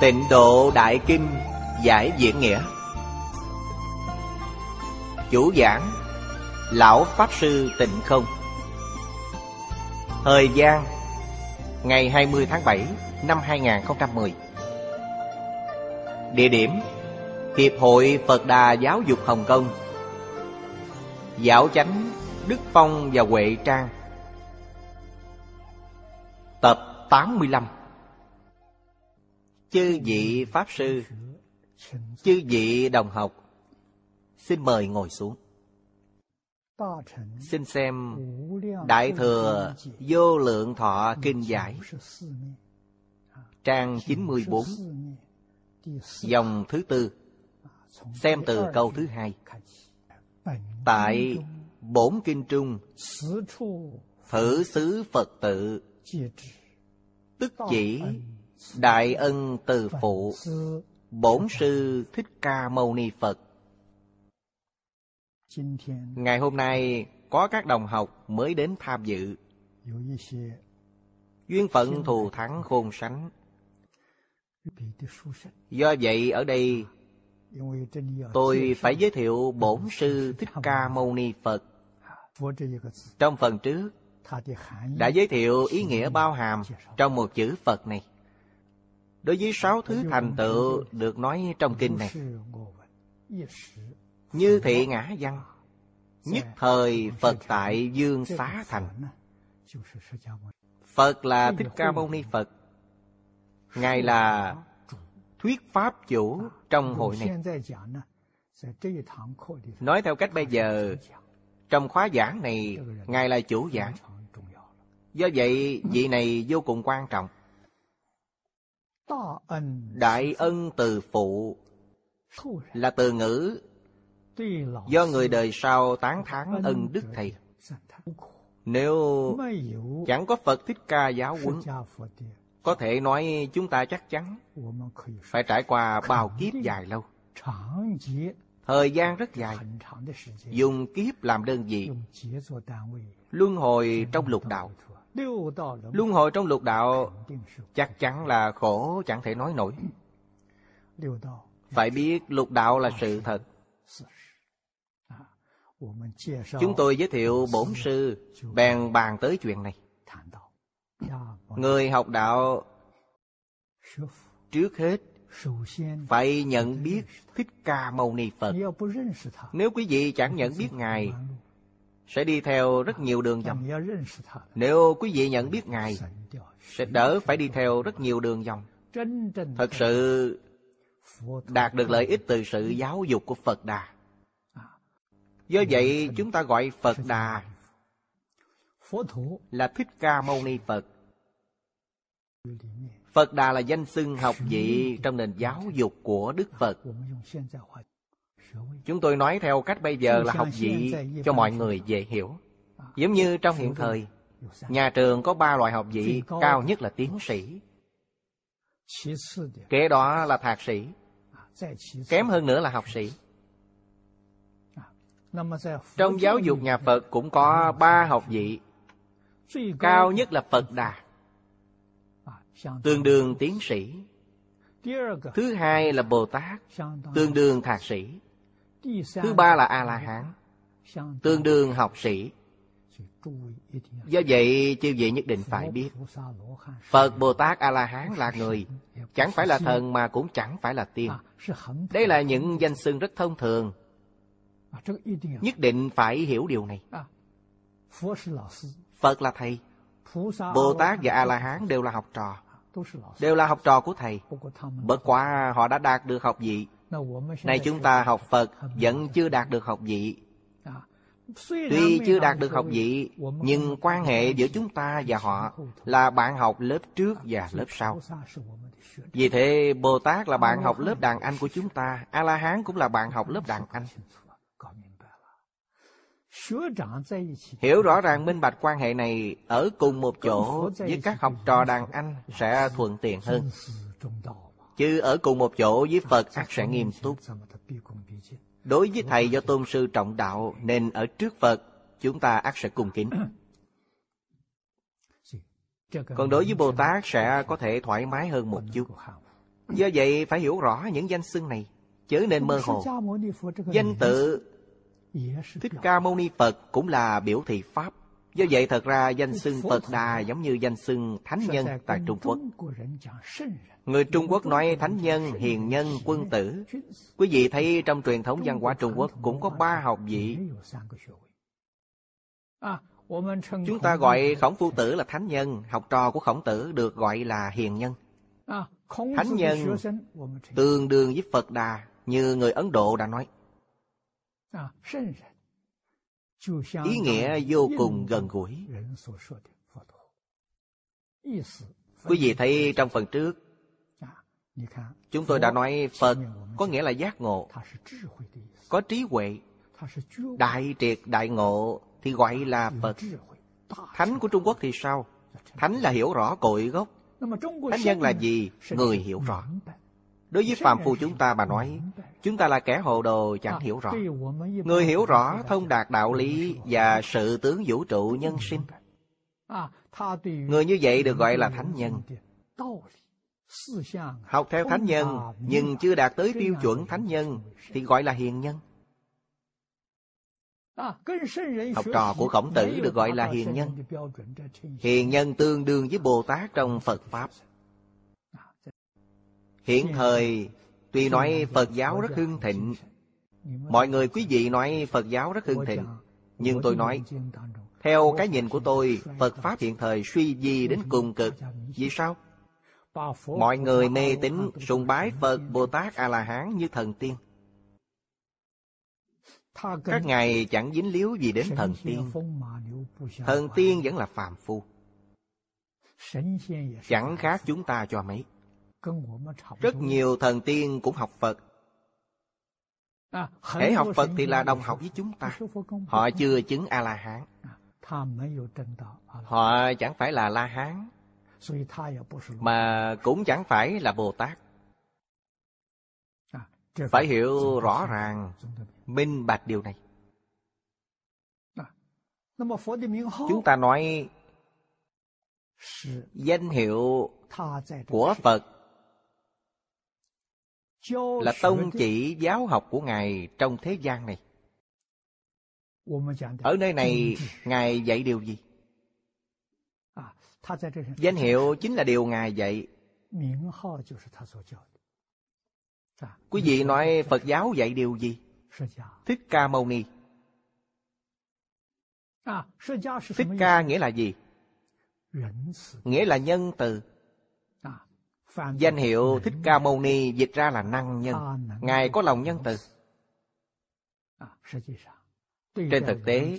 Tịnh độ Đại Kinh Giải Diễn Nghĩa. Chủ giảng, Lão Pháp Sư Tịnh Không. Thời gian Ngày 20 tháng 7 năm 2010 Địa điểm, Hiệp hội Phật Đà Giáo dục Hồng Kông. Giáo chánh Đức Phong và Huệ Trang. Tập 85 Chư vị Pháp Sư, Chư vị đồng học, Xin mời ngồi xuống. Xin xem Đại Thừa Vô Lượng Thọ Kinh Giải, Trang 94 Dòng thứ tư, Xem từ câu thứ hai. Tại Bổn Kinh Trung, Thử xứ Phật tự, Tức chỉ Đại ân từ phụ Bổn sư Thích Ca Mâu Ni Phật. Ngày hôm nay có các đồng học mới đến tham dự. Duyên phận thù thắng khôn sánh. Do vậy ở đây Tôi phải giới thiệu bổn sư Thích Ca Mâu Ni Phật. Trong phần trước Đã giới thiệu ý nghĩa bao hàm trong một chữ Phật này Đối với sáu thứ thành tựu được nói trong kinh này, Như thị ngã văn, Nhất thời Phật tại Dương Xá Thành. Phật là Thích Ca Mâu Ni Phật, Ngài là thuyết pháp chủ trong hội này. Nói theo cách bây giờ, Trong khóa giảng này, Ngài là chủ giảng. Do vậy, vị này vô cùng quan trọng. Đại ân từ phụ Là từ ngữ. Do người đời sau tán thán ân đức thầy. Nếu chẳng có Phật Thích Ca giáo huấn Có thể nói chúng ta chắc chắn Phải trải qua bao kiếp dài lâu. Thời gian rất dài. Dùng kiếp làm đơn vị. Luân hồi trong lục đạo Luân hồi trong lục đạo Chắc chắn là khổ chẳng thể nói nổi. Phải biết lục đạo là sự thật. Chúng tôi giới thiệu bổn sư Bèn bàn tới chuyện này. Người học đạo Trước hết Phải nhận biết Thích Ca Mâu Ni Phật. Nếu quý vị chẳng nhận biết Ngài Sẽ đi theo rất nhiều đường vòng Nếu quý vị nhận biết Ngài Sẽ đỡ phải đi theo rất nhiều đường vòng Thật sự Đạt được lợi ích từ sự giáo dục của Phật Đà. Do vậy chúng ta gọi Phật Đà Là Thích Ca Mâu Ni Phật. Phật Đà là danh xưng học vị trong nền giáo dục của Đức Phật Chúng tôi nói theo cách bây giờ là học vị cho mọi người dễ hiểu. Giống như trong hiện thời, Nhà trường có ba loại học vị, Cao nhất là tiến sĩ. Kế đó là thạc sĩ, Kém hơn nữa là học sĩ. Trong giáo dục nhà Phật cũng có ba học vị, Cao nhất là Phật Đà, Tương đương tiến sĩ. Thứ hai là Bồ Tát, Tương đương thạc sĩ. Thứ ba là A-la-hán Tương đương học sĩ. Do vậy chư vị nhất định phải biết Phật Bồ Tát A-la-hán là người Chẳng phải là thần mà cũng chẳng phải là tiên. Đây là những danh xưng rất thông thường. Nhất định phải hiểu điều này. Phật là thầy. Bồ Tát và A-la-hán đều là học trò. Đều là học trò của thầy. Bất quá họ đã đạt được học vị này chúng ta học Phật Vẫn chưa đạt được học vị. Tuy chưa đạt được học vị, Nhưng quan hệ giữa chúng ta và họ Là bạn học lớp trước và lớp sau. Vì thế, Bồ Tát là bạn học lớp đàn anh của chúng ta, A-la-hán cũng là bạn học lớp đàn anh. Hiểu rõ ràng, minh bạch quan hệ này, Ở cùng một chỗ với các học trò đàn anh Sẽ thuận tiện hơn. Chứ ở cùng một chỗ với Phật ác sẽ nghiêm túc. Đối với thầy do tôn sư trọng đạo Nên ở trước Phật, Chúng ta ác sẽ cung kính. Còn đối với Bồ Tát sẽ có thể thoải mái hơn một chút. Do vậy, phải hiểu rõ những danh xưng này, Chớ nên mơ hồ. Danh tự Thích Ca Mâu Ni Phật cũng là biểu thị Pháp. Do vậy thật ra danh xưng Phật Đà giống như danh xưng Thánh Nhân tại Trung Quốc. Người Trung Quốc nói Thánh Nhân, Hiền Nhân, Quân Tử. Quý vị thấy trong truyền thống văn hóa Trung Quốc cũng có ba học vị. Chúng ta gọi Khổng Phu Tử là Thánh Nhân, học trò của Khổng Tử được gọi là Hiền Nhân. Thánh Nhân tương đương với Phật Đà như người Ấn Độ đã nói. Ý nghĩa vô cùng gần gũi. Quý vị thấy trong phần trước, chúng tôi đã nói Phật có nghĩa là giác ngộ, có trí huệ, đại triệt đại ngộ thì gọi là Phật. Thánh của Trung Quốc thì sao? Thánh là hiểu rõ cội gốc. Thánh nhân là gì? Người hiểu rõ. Đối với phàm phu chúng ta mà nói, chúng ta là kẻ hồ đồ chẳng hiểu rõ. Người hiểu rõ thông đạt đạo lý và sự tướng vũ trụ nhân sinh. Người như vậy được gọi là thánh nhân. Học theo thánh nhân nhưng chưa đạt tới tiêu chuẩn thánh nhân thì gọi là hiền nhân. Học trò của khổng tử được gọi là hiền nhân. Hiền nhân tương đương với Bồ Tát trong Phật Pháp. Hiện thời, tuy nói Phật giáo rất hưng thịnh, mọi người quý vị nói Phật giáo rất hưng thịnh, nhưng tôi nói, theo cái nhìn của tôi, Phật Pháp hiện thời suy di đến cùng cực. Vì sao? Mọi người mê tín sùng bái Phật Bồ Tát A-la-hán như thần tiên. Các ngài chẳng dính líu gì đến thần tiên. Thần tiên vẫn là phàm phu. Chẳng khác chúng ta cho mấy. Rất nhiều thần tiên cũng học Phật. Hễ học Phật thì là đồng học với chúng ta. Họ chưa chứng A-la-hán. Họ chẳng phải là La-hán. Mà cũng chẳng phải là Bồ Tát. Phải hiểu rõ ràng, minh bạch điều này. Chúng ta nói danh hiệu của Phật là tông chỉ giáo học của Ngài trong thế gian này. Ở nơi này, Ngài dạy điều gì? Danh hiệu chính là điều Ngài dạy. Quý vị nói Phật giáo dạy điều gì? Thích Ca Mâu Ni. Thích Ca nghĩa là gì? Nghĩa là nhân từ. Danh hiệu Thích Ca Mâu Ni dịch ra là năng nhân. Ngài có lòng nhân từ. Trên thực tế,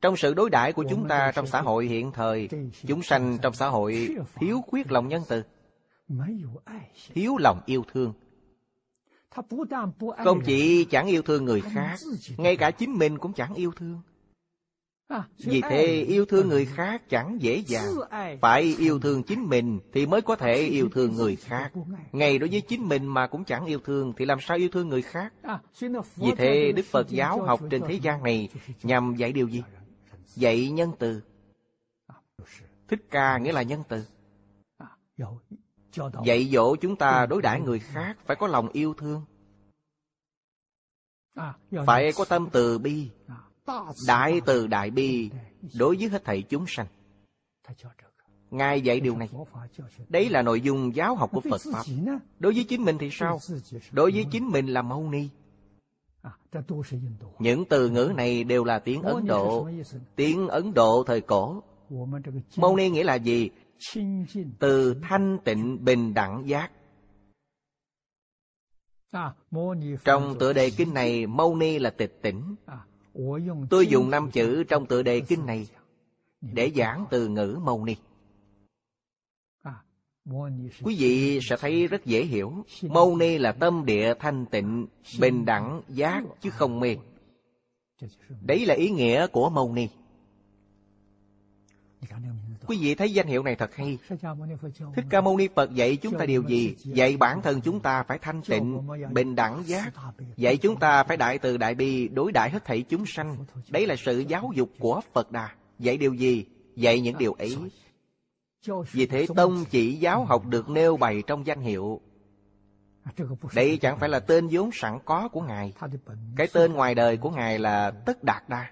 trong sự đối đãi của chúng ta trong xã hội hiện thời, chúng sanh trong xã hội thiếu khuyết lòng nhân từ, thiếu lòng yêu thương. Không chỉ chẳng yêu thương người khác, ngay cả chính mình cũng chẳng yêu thương. Vì thế yêu thương người khác chẳng dễ dàng. Phải yêu thương chính mình Thì mới có thể yêu thương người khác. Ngay đối với chính mình mà cũng chẳng yêu thương Thì làm sao yêu thương người khác? Vì thế Đức Phật giáo học trên thế gian này Nhằm dạy điều gì? Dạy nhân từ. Thích ca nghĩa là nhân từ. Dạy dỗ chúng ta đối đãi người khác Phải có lòng yêu thương. Phải có tâm từ bi Đại từ đại bi đối với hết thảy chúng sanh. Ngài dạy điều này. Đấy là nội dung giáo học của Phật Pháp. Đối với chính mình thì sao? Đối với chính mình là Mâu Ni. Những từ ngữ này đều là tiếng Ấn Độ. Tiếng Ấn Độ thời cổ. Mâu Ni nghĩa là gì? Từ thanh tịnh bình đẳng giác. Trong tựa đề kinh này, Mâu Ni là tịch tỉnh. Tôi dùng năm chữ trong tựa đề kinh này để giảng từ ngữ mâu ni. Quý vị sẽ thấy rất dễ hiểu. Mâu ni là tâm địa thanh tịnh, bình đẳng, giác chứ không mê. Đấy là ý nghĩa của mâu ni. Quý vị thấy danh hiệu này thật hay. Thích Ca Mâu Ni Phật dạy chúng ta điều gì? Dạy bản thân chúng ta phải thanh tịnh, bình đẳng giác. Dạy chúng ta phải đại từ đại bi, đối đại hết thảy chúng sanh. Đấy là sự giáo dục của Phật Đà. Dạy điều gì? Dạy những điều ấy. Vì thế tông chỉ giáo học được nêu bày trong danh hiệu Đây chẳng phải là tên vốn sẵn có của Ngài Cái tên ngoài đời của Ngài là Tất Đạt Đa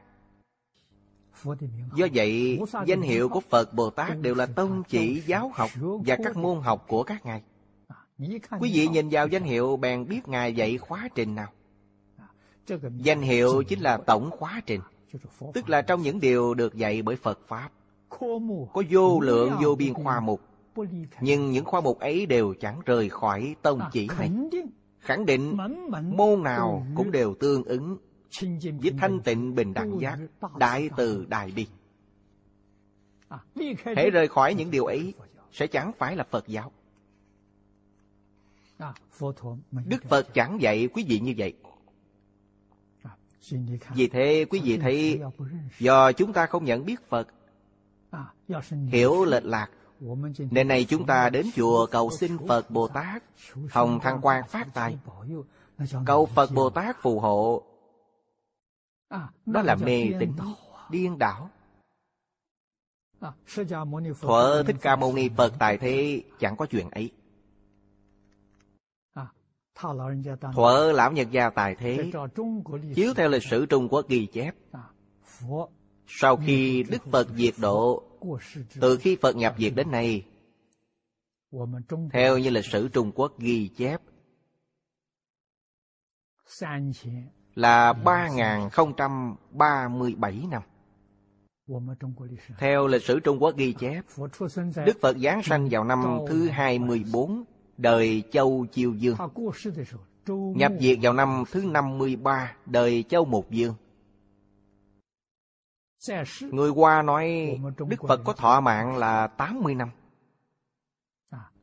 Do vậy, danh hiệu của Phật Bồ Tát đều là tông chỉ giáo học và các môn học của các ngài. Quý vị nhìn vào danh hiệu bèn biết ngài dạy khóa trình nào. Danh hiệu chính là tổng khóa trình, tức là trong những điều được dạy bởi Phật Pháp. Có vô lượng vô biên khoa mục, nhưng những khoa mục ấy đều chẳng rời khỏi tông chỉ này. Khẳng định môn nào cũng đều tương ứng với thanh tịnh bình đẳng giác đại từ đại bi. Hãy rời khỏi những điều ấy sẽ chẳng phải là phật giáo. Đức phật chẳng dạy quý vị như vậy. Vì thế quý vị thấy do chúng ta không nhận biết phật. Hiểu lệch lạc. nên này chúng ta đến chùa cầu xin phật bồ tát. Hồng thăng quan phát tài. Cầu phật bồ tát phù hộ đó là mê tín điên đảo. Thuở thích ca mâu ni phật tại thế chẳng có chuyện ấy. Thuở lão nhật gia tài thế chiếu theo lịch sử trung quốc ghi chép. Sau khi đức phật diệt độ từ khi phật nhập diệt đến nay theo như lịch sử trung quốc ghi chép là 3.037 năm. Theo lịch sử Trung Quốc ghi chép, Đức Phật Giáng sanh vào năm thứ 24 đời Châu Chiêu Dương. Nhập diệt vào năm thứ 53 đời Châu Mục Dương. Người qua nói Đức Phật có thọ mạng là 80 năm.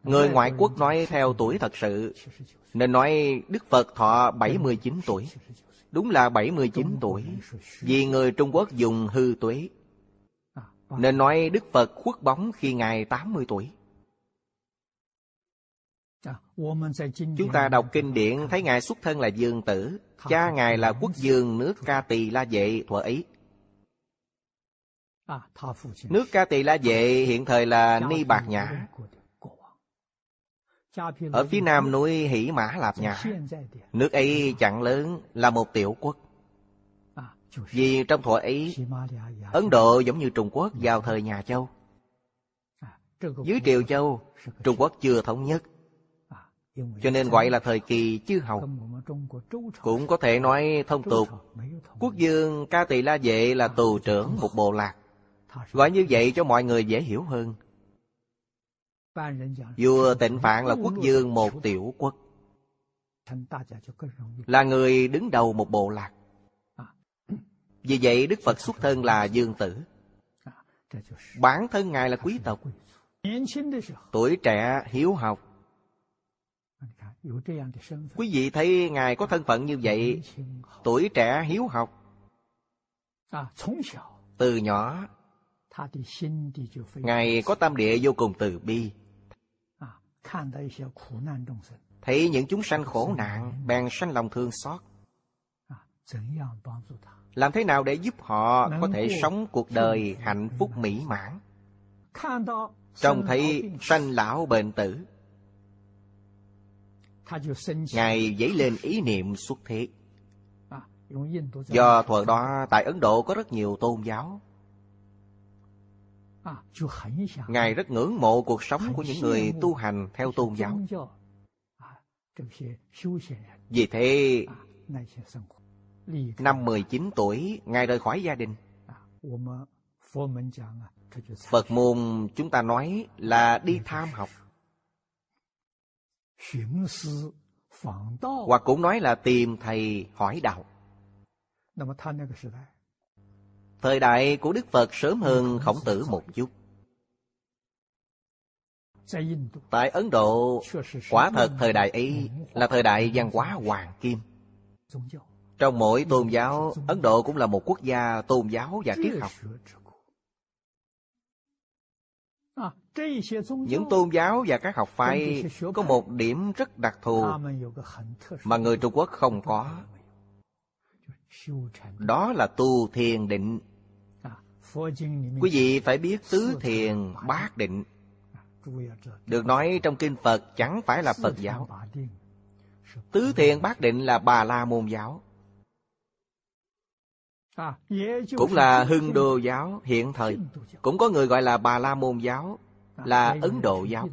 Người ngoại quốc nói theo tuổi thật sự, nên nói Đức Phật thọ 79 tuổi. Đúng là 79 tuổi Vì người Trung Quốc dùng hư tuế. Nên nói Đức Phật khuất bóng khi Ngài 80 tuổi. Chúng ta đọc kinh điển thấy Ngài xuất thân là dương tử Cha Ngài là quốc dương nước Ca Tỳ La Vệ thuở ấy. Nước Ca Tỳ La Vệ hiện thời là Ni Bạc Nhã ở phía nam núi Hỷ Mã Lạp Nhã Nước ấy chẳng lớn là một tiểu quốc. Vì trong thuở ấy Ấn Độ giống như Trung Quốc vào thời nhà Châu. Dưới Triều Châu Trung Quốc chưa thống nhất. Cho nên gọi là thời kỳ chư hầu. Cũng có thể nói thông tục Quốc dương Ca Tỳ La Vệ là tù trưởng một bộ lạc. Gọi như vậy cho mọi người dễ hiểu hơn Vua tịnh Phạn là quốc dương một tiểu quốc. Là người đứng đầu một bộ lạc. Vì vậy Đức Phật xuất thân là dương tử. Bản thân Ngài là quý tộc. Tuổi trẻ hiếu học. Quý vị thấy Ngài có thân phận như vậy Tuổi trẻ hiếu học. Từ nhỏ Ngài có tâm địa vô cùng từ bi Thấy những chúng sanh khổ nạn Bèn sanh lòng thương xót. Làm thế nào để giúp họ Có thể sống cuộc đời hạnh phúc mỹ mãn? Trông thấy sanh lão bệnh tử. Ngài dấy lên ý niệm xuất thế. Do thuở đó tại Ấn Độ có rất nhiều tôn giáo Ngài rất ngưỡng mộ cuộc sống của những người tu hành theo tôn giáo. Vì thế, năm 19 tuổi, Ngài rời khỏi gia đình. Phật môn chúng ta nói là đi tham học. Hoặc cũng nói là tìm thầy hỏi đạo. Thời đại của Đức Phật sớm hơn khổng tử một chút. Tại Ấn Độ, quả thật thời đại ấy là thời đại văn hóa hoàng kim. Trong mỗi tôn giáo, Ấn Độ cũng là một quốc gia tôn giáo và triết học. Những tôn giáo và các học phái có một điểm rất đặc thù mà người Trung Quốc không có. Đó là tu thiền định. Quý vị phải biết tứ thiền bát định. Được nói trong kinh Phật chẳng phải là Phật giáo. Tứ thiền bát định là bà la môn giáo. Cũng là hưng đô giáo hiện thời. Cũng có người gọi là bà la môn giáo Là Ấn Độ giáo.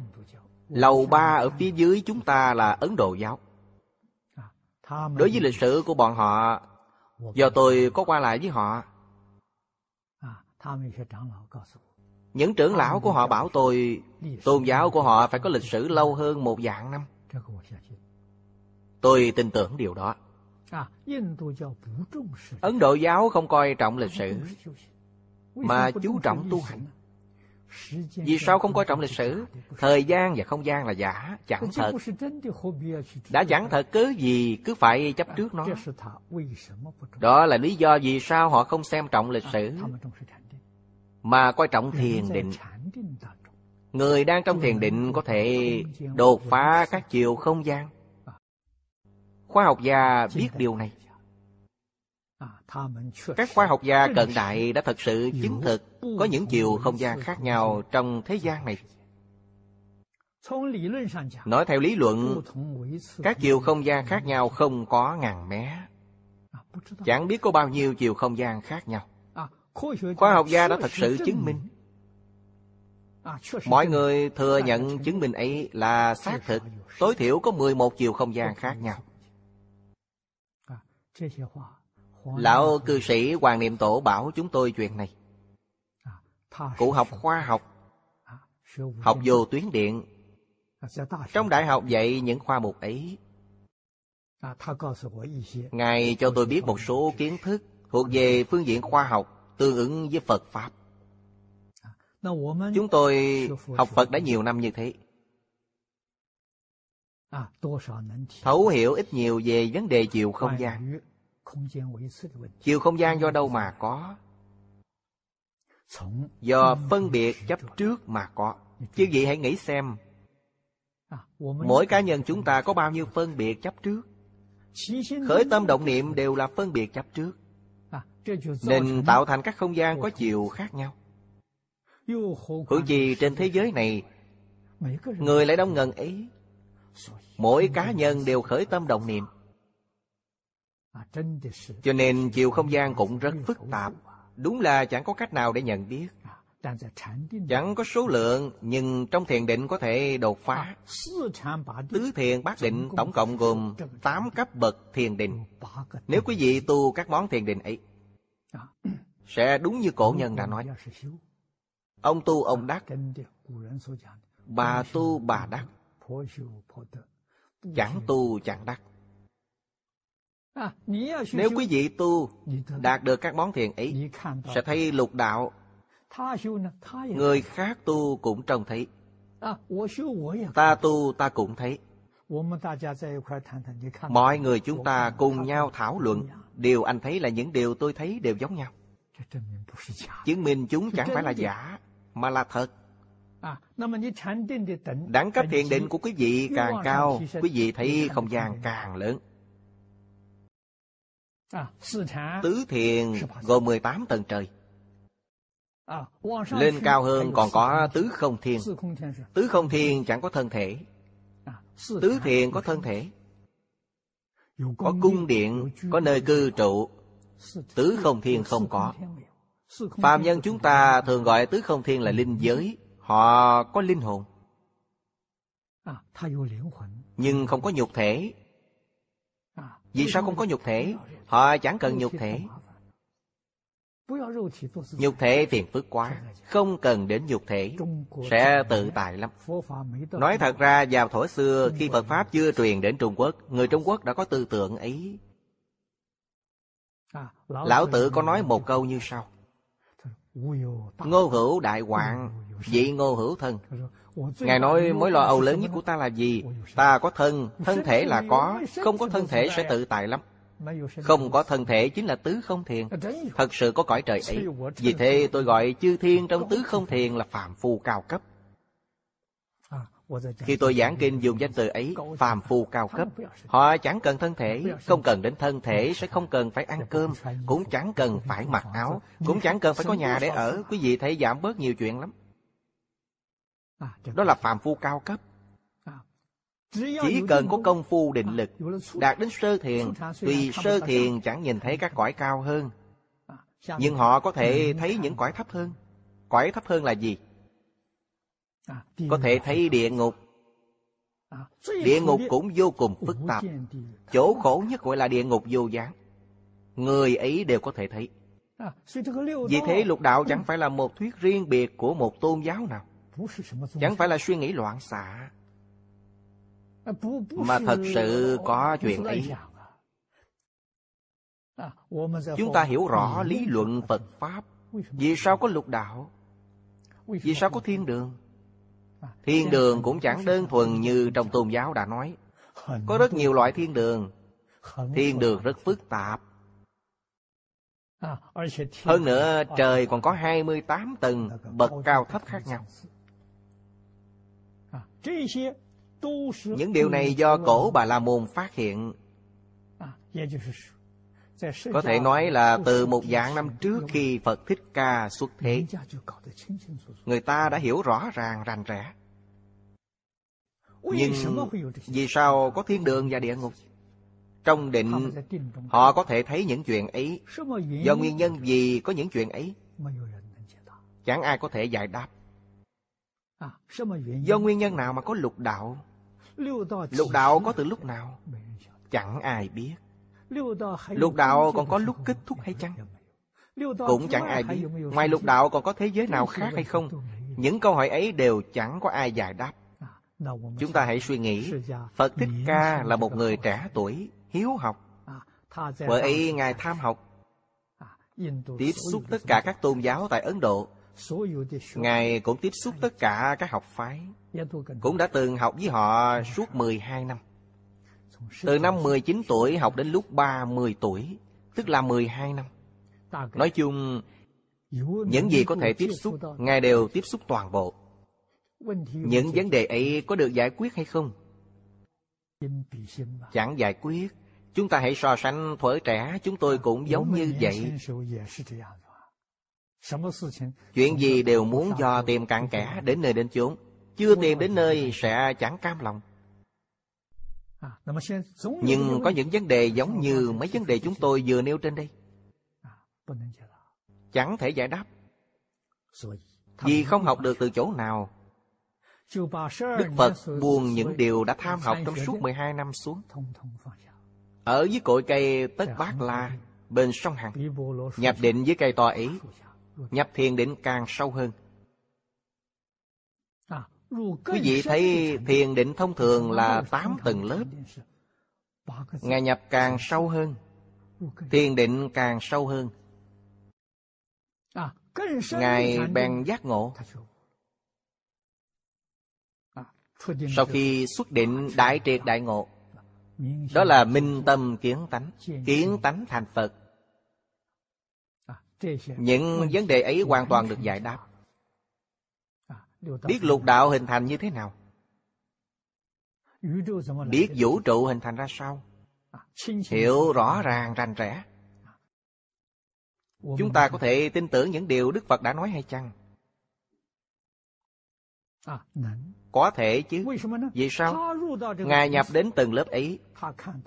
Lầu ba ở phía dưới chúng ta là Ấn Độ giáo. Đối với lịch sử của bọn họ Do tôi có qua lại với họ. Những trưởng lão của họ bảo tôi Tôn giáo của họ phải có lịch sử lâu hơn một vạn năm. Tôi tin tưởng điều đó. Ấn Độ giáo không coi trọng lịch sử Mà chú trọng tu hành vì sao không coi trọng lịch sử? Thời gian và không gian là giả, Chẳng thật. Đã chẳng thật, cứ gì cứ phải chấp trước nó. Đó là lý do vì sao họ không xem trọng lịch sử. Mà coi trọng thiền định. Người đang trong thiền định có thể đột phá các chiều không gian. Khoa học gia biết điều này các khoa học gia cận đại đã thật sự chứng thực có những chiều không gian khác nhau trong thế gian này. Nói theo lý luận các chiều không gian khác nhau không có ngàn mé. Chẳng biết có bao nhiêu chiều không gian khác nhau. Khoa học gia đã thật sự chứng minh. Mọi người thừa nhận chứng minh ấy là xác thực tối thiểu có 11 chiều không gian khác nhau Lão cư sĩ Hoàng Niệm Tổ bảo chúng tôi chuyện này. Cụ học khoa học. Học vô tuyến điện. Trong đại học dạy những khoa mục ấy. Ngài cho tôi biết một số kiến thức Thuộc về phương diện khoa học Tương ứng với Phật Pháp. Chúng tôi học Phật đã nhiều năm như thế. Thấu hiểu ít nhiều về vấn đề chiều không gian chiều không gian do đâu mà có. Do phân biệt chấp trước mà có. Chứ vậy hãy nghĩ xem. Mỗi cá nhân chúng ta có bao nhiêu phân biệt chấp trước? Khởi tâm động niệm đều là phân biệt chấp trước. Nên tạo thành các không gian có chiều khác nhau. Huống chi trên thế giới này người lại đông ngần ấy mỗi cá nhân đều khởi tâm động niệm cho nên chiều không gian cũng rất phức tạp. đúng là chẳng có cách nào để nhận biết. Chẳng có số lượng nhưng trong thiền định có thể đột phá. Tứ thiền bát định tổng cộng gồm 8 cấp bậc thiền định. Nếu quý vị tu các món thiền định ấy sẽ đúng như cổ nhân đã nói. Ông tu ông đắc. bà tu bà đắc. Chẳng tu chẳng đắc nếu quý vị tu đạt được các món thiền ấy sẽ thấy lục đạo. người khác tu cũng trông thấy. ta tu ta cũng thấy. mọi người chúng ta cùng nhau thảo luận. điều anh thấy là những điều tôi thấy đều giống nhau. chứng minh chúng chẳng phải là giả mà là thật. đẳng cấp thiền định của quý vị càng cao quý vị thấy không gian càng lớn Tứ thiền gồm 18 tầng trời. Lên cao hơn còn có tứ không thiên. Tứ không thiên chẳng có thân thể. Tứ thiền có thân thể. Có cung điện Có nơi cư trụ. Tứ không thiên không có. Phạm nhân chúng ta thường gọi tứ không thiên là linh giới. Họ có linh hồn. Nhưng không có nhục thể vì sao không có nhục thể? Họ chẳng cần nhục thể. Nhục thể phiền phức quá, Không cần đến nhục thể, Sẽ tự tại lắm. Nói thật ra, vào thổ xưa, Khi Phật Pháp chưa truyền đến Trung Quốc, Người Trung Quốc đã có tư tưởng ấy. Lão tử có nói một câu như sau. Ngô hữu đại hoạn Dị ngô hữu thân. Ngài nói mối lo âu lớn nhất của ta là gì? Ta có thân Thân thể là có Không có thân thể sẽ tự tại lắm. Không có thân thể chính là tứ không thiền. Thật sự có cõi trời ấy. Vì thế tôi gọi chư thiên trong tứ không thiền là phàm phu cao cấp. Khi tôi giảng kinh dùng danh từ ấy Phàm phu cao cấp Họ chẳng cần thân thể Không cần đến thân thể Sẽ không cần phải ăn cơm Cũng chẳng cần phải mặc áo Cũng chẳng cần phải có nhà để ở. Quý vị thấy giảm bớt nhiều chuyện lắm Đó là phàm phu cao cấp. Chỉ cần có công phu định lực Đạt đến sơ thiền Tuy sơ thiền chẳng nhìn thấy các cõi cao hơn. Nhưng họ có thể thấy những cõi thấp hơn. Cõi thấp hơn là gì? Có thể thấy địa ngục. Địa ngục cũng vô cùng phức tạp. Chỗ khổ nhất gọi là địa ngục vô gián. Người ấy đều có thể thấy. Vì thế lục đạo chẳng phải là một thuyết riêng biệt của một tôn giáo nào Chẳng phải là suy nghĩ loạn xạ. Mà thật sự có chuyện ấy. Chúng ta hiểu rõ lý luận Phật Pháp. Vì sao có lục đạo? Vì sao có thiên đường? Thiên đường cũng chẳng đơn thuần như trong tôn giáo đã nói. Có rất nhiều loại thiên đường. Thiên đường rất phức tạp. Hơn nữa trời còn có 28 tầng bậc cao thấp khác nhau Những điều này do cổ Bà La Môn phát hiện. có thể nói là từ một dạng năm trước khi Phật Thích Ca xuất thế. Người ta đã hiểu rõ ràng rành rẽ. Nhưng vì sao có thiên đường và địa ngục? Trong định họ có thể thấy những chuyện ấy. Do nguyên nhân gì có những chuyện ấy Chẳng ai có thể giải đáp Do nguyên nhân nào mà có lục đạo? Lục đạo có từ lúc nào? Chẳng ai biết. Lục đạo còn có lúc kết thúc hay chăng? Cũng chẳng ai biết. Ngoài lục đạo còn có thế giới nào khác hay không? Những câu hỏi ấy đều chẳng có ai giải đáp. Chúng ta hãy suy nghĩ. Phật Thích Ca là một người trẻ tuổi Hiếu học. Bởi ấy Ngài tham học. Tiếp xúc tất cả các tôn giáo tại Ấn Độ Ngài cũng tiếp xúc tất cả các học phái Cũng đã từng học với họ suốt 12 năm từ năm 19 tuổi học đến lúc 30 tuổi, tức là 12 năm. Nói chung, những gì có thể tiếp xúc, Ngài đều tiếp xúc toàn bộ. Những vấn đề ấy có được giải quyết hay không? Chẳng giải quyết. Chúng ta hãy so sánh thuở trẻ, chúng tôi cũng giống như vậy. Chuyện gì đều muốn do tìm cặn kẽ đến nơi đến chốn. Chưa tìm đến nơi sẽ chẳng cam lòng. Nhưng có những vấn đề giống như mấy vấn đề chúng tôi vừa nêu trên đây. Chẳng thể giải đáp. Vì không học được từ chỗ nào. Đức Phật buông những điều đã tham học trong suốt 12 năm xuống. Ở dưới cội cây Tất Bát La, bên sông Hằng, nhập định với cây to ấy, nhập thiền định càng sâu hơn. Quý vị thấy thiền định thông thường là 8 tầng lớp. Ngài nhập càng sâu hơn. Thiền định càng sâu hơn. Ngài bèn giác ngộ. Sau khi xuất định đại triệt đại ngộ Đó là minh tâm kiến tánh Kiến tánh thành Phật những vấn đề ấy hoàn toàn được giải đáp Biết lục đạo hình thành như thế nào? Biết vũ trụ hình thành ra sao? Hiểu rõ ràng rành rẽ. Chúng ta có thể tin tưởng những điều Đức Phật đã nói hay chăng? Có thể chứ. Vì sao? Ngài nhập đến từng lớp ấy,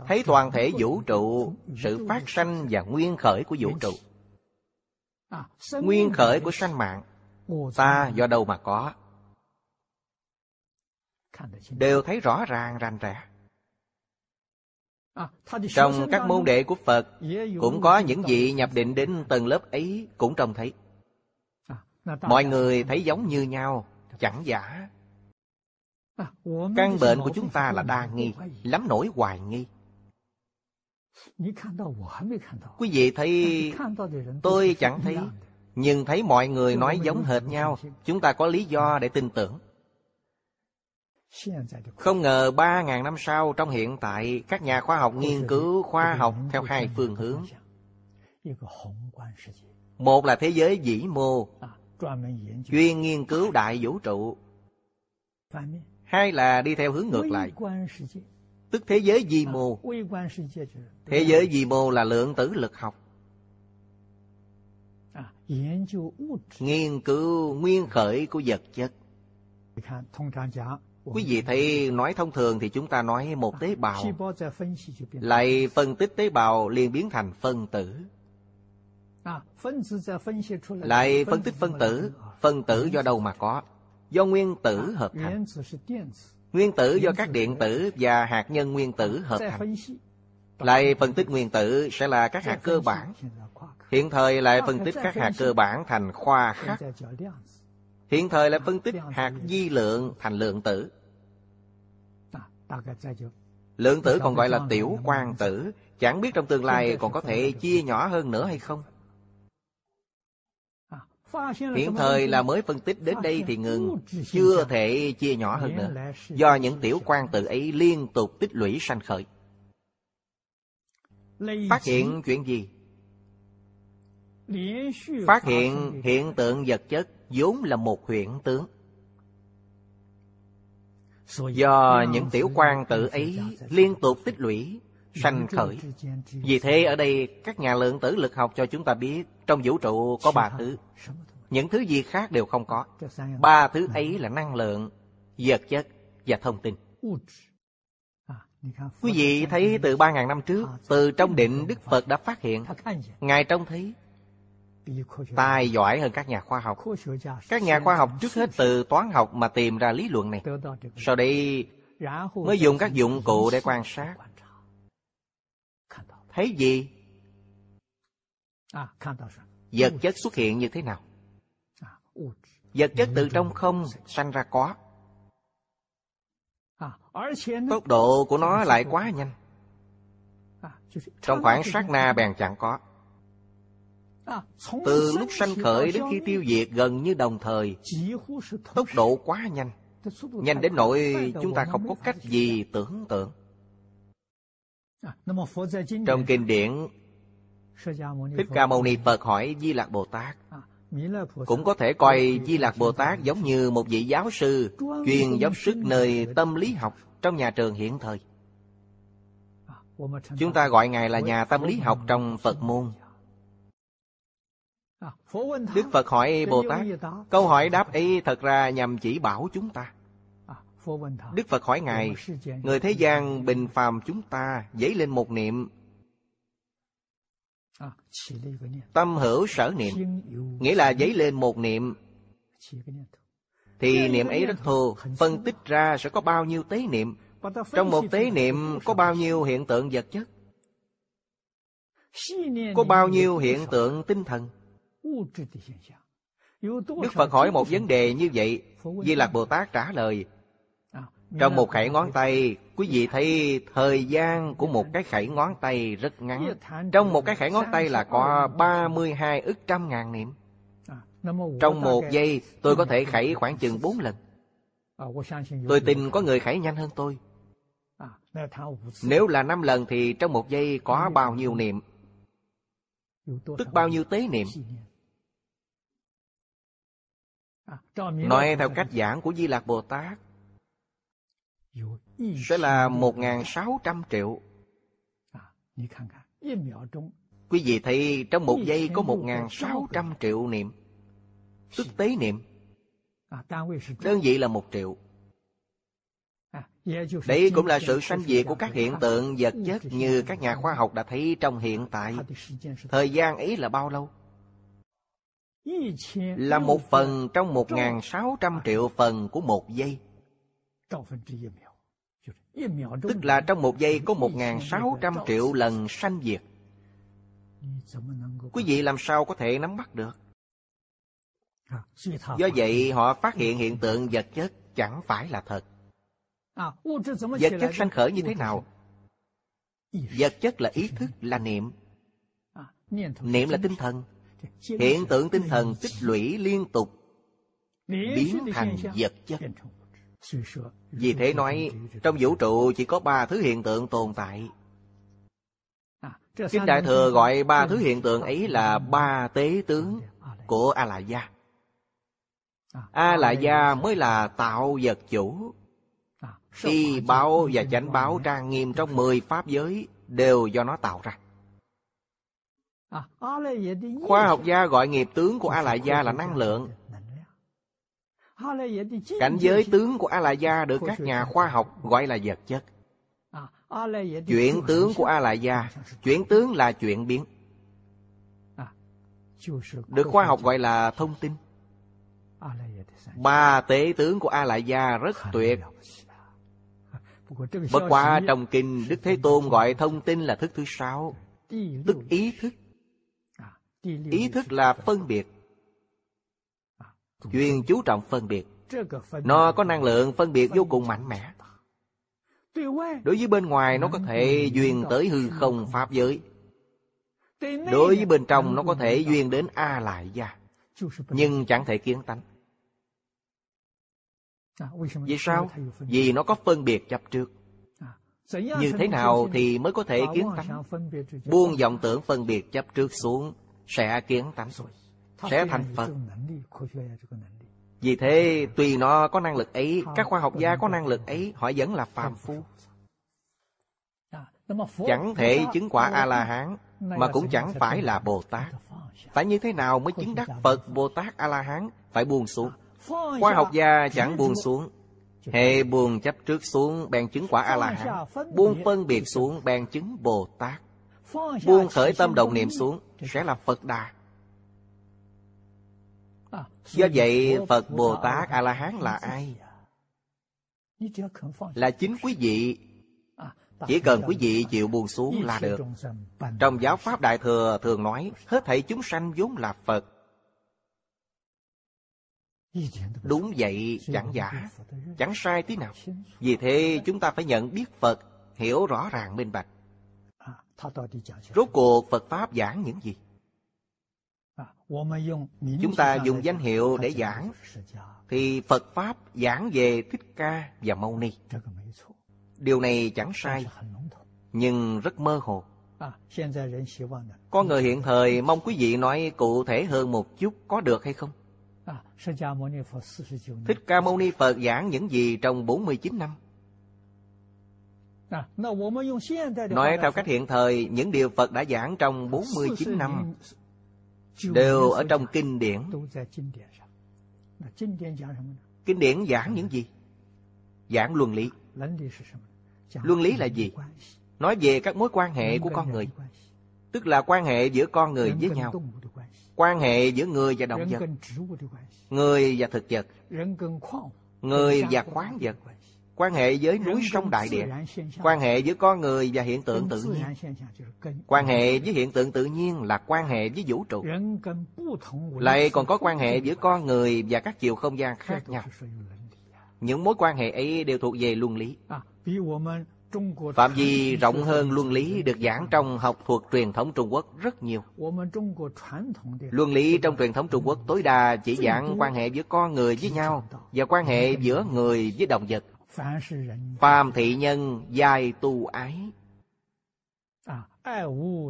thấy toàn thể vũ trụ, sự phát sanh và nguyên khởi của vũ trụ. Nguyên khởi của sanh mạng, ta do đâu mà có? đều thấy rõ ràng rành rẽ. Trong các môn đệ của phật cũng có những vị nhập định đến tầng lớp ấy cũng trông thấy. Mọi người thấy giống như nhau chẳng giả. Căn bệnh của chúng ta là đa nghi lắm nỗi hoài nghi quý vị thấy tôi chẳng thấy nhưng thấy mọi người nói giống hệt nhau. chúng ta có lý do để tin tưởng. Không ngờ ba ngàn năm sau trong hiện tại các nhà khoa học nghiên cứu khoa học theo hai phương hướng. Một là thế giới vĩ mô, chuyên nghiên cứu đại vũ trụ. Hai là đi theo hướng ngược lại, tức thế giới vi mô. Thế giới vi mô là lượng tử lực học. Nghiên cứu nguyên khởi của vật chất. Quý vị thấy nói thông thường thì chúng ta nói một tế bào. Lại phân tích tế bào liền biến thành phân tử. Lại phân tích phân tử. Phân tử do đâu mà có? Do nguyên tử hợp thành Nguyên tử do các điện tử và hạt nhân nguyên tử hợp thành. Lại phân tích nguyên tử sẽ là các hạt cơ bản. Hiện thời lại phân tích các hạt cơ bản thành khoa khắc Hiện thời lại phân tích hạt di lượng thành lượng tử. Lượng tử còn gọi là tiểu quang tử. Chẳng biết trong tương lai còn có thể chia nhỏ hơn nữa hay không? Hiện thời là mới phân tích đến đây thì ngừng Chưa thể chia nhỏ hơn nữa Do những tiểu quan tự ấy liên tục tích lũy sanh khởi Phát hiện chuyện gì? Phát hiện hiện tượng vật chất vốn là một hiện tướng Do những tiểu quan tự ấy liên tục tích lũy sanh khởi. Vì thế ở đây các nhà lượng tử lực học cho chúng ta biết Trong vũ trụ có ba thứ. Những thứ gì khác đều không có. Ba thứ ấy là năng lượng, vật chất và thông tin. Quý vị thấy từ ba ngàn năm trước Từ trong định Đức Phật đã phát hiện. Ngài trông thấy Tài giỏi hơn các nhà khoa học. Các nhà khoa học trước hết từ toán học mà tìm ra lý luận này. Sau đây mới dùng các dụng cụ để quan sát Thấy gì? Vật chất xuất hiện như thế nào? Vật chất từ trong không sanh ra có. Tốc độ của nó lại quá nhanh. Trong khoảng sát na bèn chẳng có. Từ lúc sanh khởi đến khi tiêu diệt gần như đồng thời Tốc độ quá nhanh. Nhanh đến nỗi chúng ta không có cách gì tưởng tượng Trong kinh điển Thích Ca Mâu Ni Phật hỏi Di Lạc Bồ Tát cũng có thể coi Di Lạc Bồ Tát giống như một vị giáo sư chuyên dốc sức nơi tâm lý học trong nhà trường hiện thời. Chúng ta gọi Ngài là nhà tâm lý học trong Phật môn. Đức Phật hỏi Bồ Tát, câu hỏi đáp ấy thật ra nhằm chỉ bảo chúng ta. Đức Phật hỏi Ngài, người thế gian bình phàm chúng ta dấy lên một niệm. Tâm hữu sở niệm. Nghĩa là dấy lên một niệm. Thì niệm ấy rất thô Phân tích ra sẽ có bao nhiêu tế niệm. Trong một tế niệm có bao nhiêu hiện tượng vật chất? Có bao nhiêu hiện tượng tinh thần? Đức Phật hỏi một vấn đề như vậy Di Lạc Bồ Tát trả lời trong một khẩy ngón tay, quý vị thấy thời gian của một cái khẩy ngón tay rất ngắn. Trong một cái khẩy ngón tay là có 32 ức trăm ngàn niệm. Trong một giây, tôi có thể khẩy khoảng chừng 4 lần. Tôi tin có người khẩy nhanh hơn tôi. Nếu là 5 lần thì trong một giây có bao nhiêu niệm? Tức bao nhiêu tế niệm? Nói theo cách giảng của Di Lạc Bồ Tát sẽ là 1.600 triệu. Quý vị thấy trong một giây có 1.600 triệu niệm. Tức tế niệm. Đơn vị là một triệu. Đây cũng là sự sanh diệt của các hiện tượng vật chất như các nhà khoa học đã thấy trong hiện tại. Thời gian ấy là bao lâu? Là một phần trong 1.600 triệu phần của một giây. Tức là trong một giây có 1.600 triệu lần sanh diệt. Quý vị làm sao có thể nắm bắt được? Do vậy họ phát hiện hiện tượng vật chất chẳng phải là thật. Vật chất sanh khởi như thế nào? Vật chất là ý thức, là niệm. Niệm là tinh thần. Hiện tượng tinh thần tích lũy liên tục biến thành vật chất. Vì thế nói, trong vũ trụ chỉ có ba thứ hiện tượng tồn tại. Kinh Đại Thừa gọi ba thứ hiện tượng ấy là ba tế tướng của A-la gia. A-la gia mới là tạo vật chủ. Y báo và chánh báo trang nghiêm trong mười pháp giới đều do nó tạo ra. Khoa học gia gọi nghiệp tướng của A-la gia là năng lượng. Cảnh giới tướng của A-la-gia được các nhà khoa học gọi là vật chất. Chuyển tướng của A-la-gia, chuyển tướng là chuyển biến. Được khoa học gọi là thông tin. Ba tế tướng của A-la-gia rất tuyệt. Bất quá trong kinh Đức Thế Tôn gọi thông tin là thức thứ sáu, tức ý thức. Ý thức là phân biệt. Chuyên chú trọng phân biệt. Nó có năng lượng phân biệt vô cùng mạnh mẽ. Đối với bên ngoài nó có thể duyên tới hư không pháp giới. Đối với bên trong nó có thể duyên đến A lại gia. Nhưng chẳng thể kiến tánh. Vì sao? Vì nó có phân biệt chấp trước. Như thế nào thì mới có thể kiến tánh? Buông vọng tưởng phân biệt chấp trước xuống sẽ kiến tánh, sẽ thành Phật. Vì thế, tuy nó có năng lực ấy, các khoa học gia có năng lực ấy, họ vẫn là phàm phu. Chẳng thể chứng quả A-la-hán, mà cũng chẳng phải là Bồ Tát. Phải như thế nào mới chứng đắc Phật Bồ Tát A-la-hán? Phải buông xuống. Khoa học gia chẳng buông xuống. Hệ buông chấp trước xuống, bèn chứng quả A-la-hán. Buông phân biệt xuống, bèn chứng Bồ Tát. Buông khởi tâm động niệm xuống, sẽ là Phật Đà. Do vậy Phật Bồ Tát A La Hán là ai? Là chính quý vị. Chỉ cần quý vị chịu buồn xuống là được. Trong giáo pháp Đại Thừa thường nói hết thảy chúng sanh vốn là Phật. Đúng vậy chẳng giả, chẳng sai tí nào. Vì thế chúng ta phải nhận biết Phật, hiểu rõ ràng minh bạch. Rốt cuộc Phật Pháp giảng những gì? Chúng ta dùng danh hiệu để giảng. Thì Phật Pháp giảng về Thích Ca và Mâu Ni. Điều này chẳng sai Nhưng rất mơ hồ. Con người hiện thời mong quý vị nói cụ thể hơn một chút có được hay không? Thích Ca Mâu Ni Phật giảng những gì trong 49 năm? Nói theo cách hiện thời, những điều Phật đã giảng trong 49 năm đều ở trong kinh điển. Kinh điển giảng những gì? Giảng luân lý. Luân lý là gì? Nói về các mối quan hệ của con người. Tức là quan hệ giữa con người với nhau. Quan hệ giữa người và động vật. Người và thực vật. Người và khoáng vật quan hệ với núi sông đại địa. quan hệ với con người và hiện tượng tự nhiên. quan hệ với hiện tượng tự nhiên là quan hệ với vũ trụ. lại còn có quan hệ giữa con người và các chiều không gian khác nhau. những mối quan hệ ấy đều thuộc về luân lý. Phạm vi rộng hơn luân lý được giảng trong học thuật truyền thống trung quốc rất nhiều. luân lý trong truyền thống trung quốc tối đa chỉ giảng quan hệ giữa con người với nhau và quan hệ giữa người với động vật Phàm thị nhân giai tu ái.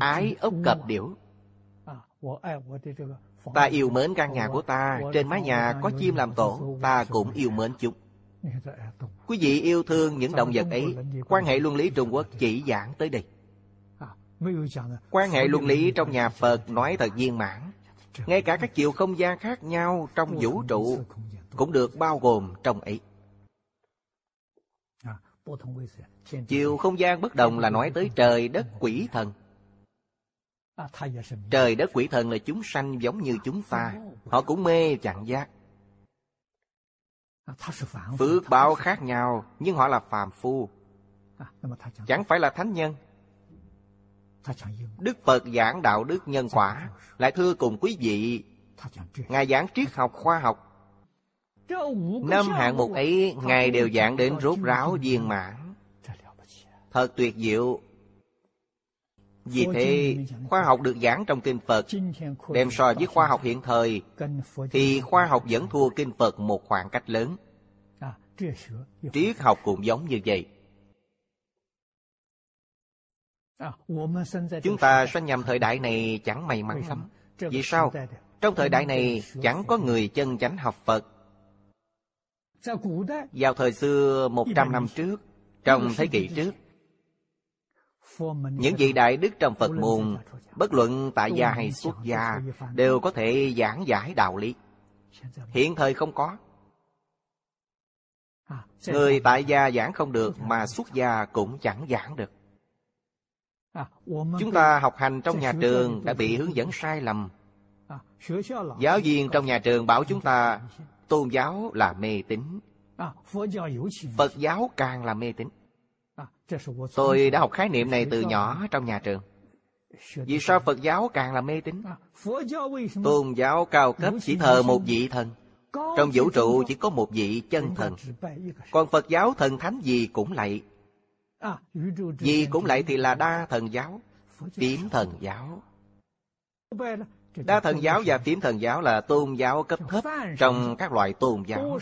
Ái ốc cập điểu. Ta yêu mến căn nhà của ta Trên mái nhà có chim làm tổ Ta cũng yêu mến chúng. Quý vị yêu thương những động vật ấy Quan hệ luân lý Trung Quốc chỉ giảng tới đây. Quan hệ luân lý trong nhà Phật nói thật viên mãn. Ngay cả các chiều không gian khác nhau trong vũ trụ Cũng được bao gồm trong ấy Chiều không gian bất đồng là nói tới trời đất quỷ thần. Trời đất quỷ thần là chúng sanh giống như chúng ta. Họ cũng mê chẳng giác. Phước báo khác nhau, nhưng họ là phàm phu. Chẳng phải là thánh nhân. Đức Phật giảng đạo đức nhân quả, lại thưa cùng quý vị, Ngài giảng triết học khoa học, Năm hạng mục ấy Ngài đều giảng đến rốt ráo viên mãn. Thật tuyệt diệu. Vì thế khoa học được giảng trong Kinh Phật. Đem so với khoa học hiện thời Thì khoa học vẫn thua Kinh Phật một khoảng cách lớn. Triết học cũng giống như vậy. Chúng ta sinh nhầm thời đại này chẳng may mắn lắm. Vì sao? Trong thời đại này chẳng có người chân chánh học Phật vào thời xưa một trăm năm trước Trong thế kỷ trước. Những vị đại đức trong Phật môn Bất luận tại gia hay xuất gia Đều có thể giảng giải đạo lý. Hiện thời không có. Người tại gia giảng không được Mà xuất gia cũng chẳng giảng được. Chúng ta học hành trong nhà trường Đã bị hướng dẫn sai lầm. Giáo viên trong nhà trường bảo chúng ta Tôn giáo là mê tín. Phật giáo càng là mê tín. Tôi đã học khái niệm này từ nhỏ trong nhà trường. Vì sao Phật giáo càng là mê tín? Tôn giáo cao cấp chỉ thờ một vị thần. Trong vũ trụ chỉ có một vị chân thần. Còn Phật giáo thần thánh gì cũng lạy. Gì cũng lạy thì là đa thần giáo Phiếm thần giáo Đa thần giáo và phiếm thần giáo là tôn giáo cấp thấp trong các loại tôn giáo.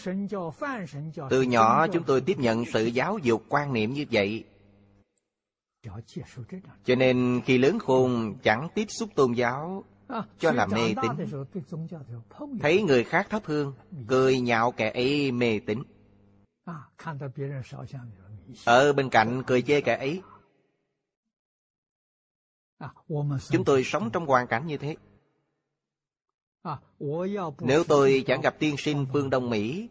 Từ nhỏ chúng tôi tiếp nhận sự giáo dục quan niệm như vậy. Cho nên khi lớn khôn chẳng tiếp xúc tôn giáo cho là mê tín. Thấy người khác thắp hương, cười nhạo kẻ ấy mê tín. Ở bên cạnh cười chê kẻ ấy. Chúng tôi sống trong hoàn cảnh như thế. Nếu tôi chẳng gặp tiên sinh phương Đông Mỹ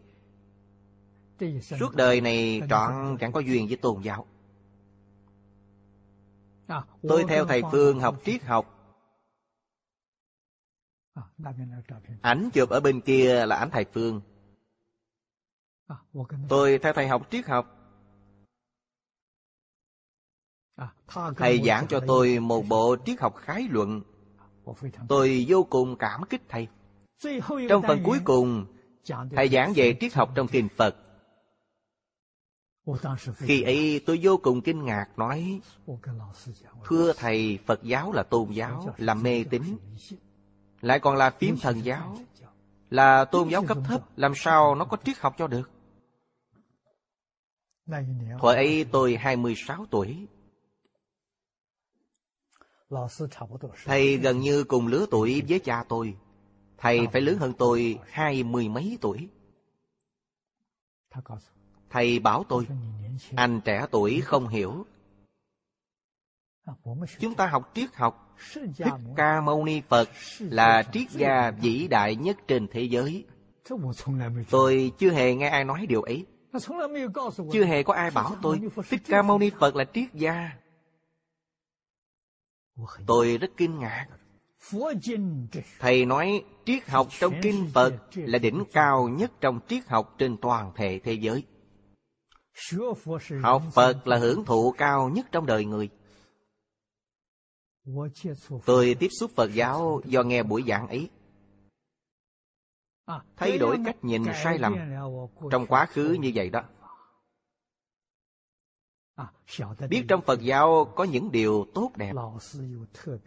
Suốt đời này trọn chẳng có duyên với tôn giáo. Tôi theo thầy Phương học triết học. Ảnh chụp ở bên kia là ảnh thầy Phương. Tôi theo thầy học triết học. Thầy giảng cho tôi một bộ triết học khái luận Tôi vô cùng cảm kích thầy. Trong phần cuối cùng, thầy giảng về triết học trong kinh Phật. Khi ấy tôi vô cùng kinh ngạc nói, Thưa thầy, Phật giáo là tôn giáo, là mê tín, lại còn là phiếm thần giáo, là tôn giáo cấp thấp, làm sao nó có triết học cho được? Thời ấy tôi 26 tuổi, Thầy gần như cùng lứa tuổi với cha tôi. Thầy phải lớn hơn tôi hai mươi mấy tuổi. Thầy bảo tôi, anh trẻ tuổi không hiểu. Chúng ta học triết học, Thích Ca Mâu Ni Phật là triết gia vĩ đại nhất trên thế giới. Tôi chưa hề nghe ai nói điều ấy. Chưa hề có ai bảo tôi Thích Ca Mâu Ni Phật là triết gia. Tôi rất kinh ngạc. Thầy nói triết học trong kinh Phật là đỉnh cao nhất trong triết học trên toàn thể thế giới. Học Phật là hưởng thụ cao nhất trong đời người. Tôi tiếp xúc Phật giáo do nghe buổi giảng ấy. Thay đổi cách nhìn sai lầm trong quá khứ như vậy đó. Biết trong Phật giáo có những điều tốt đẹp.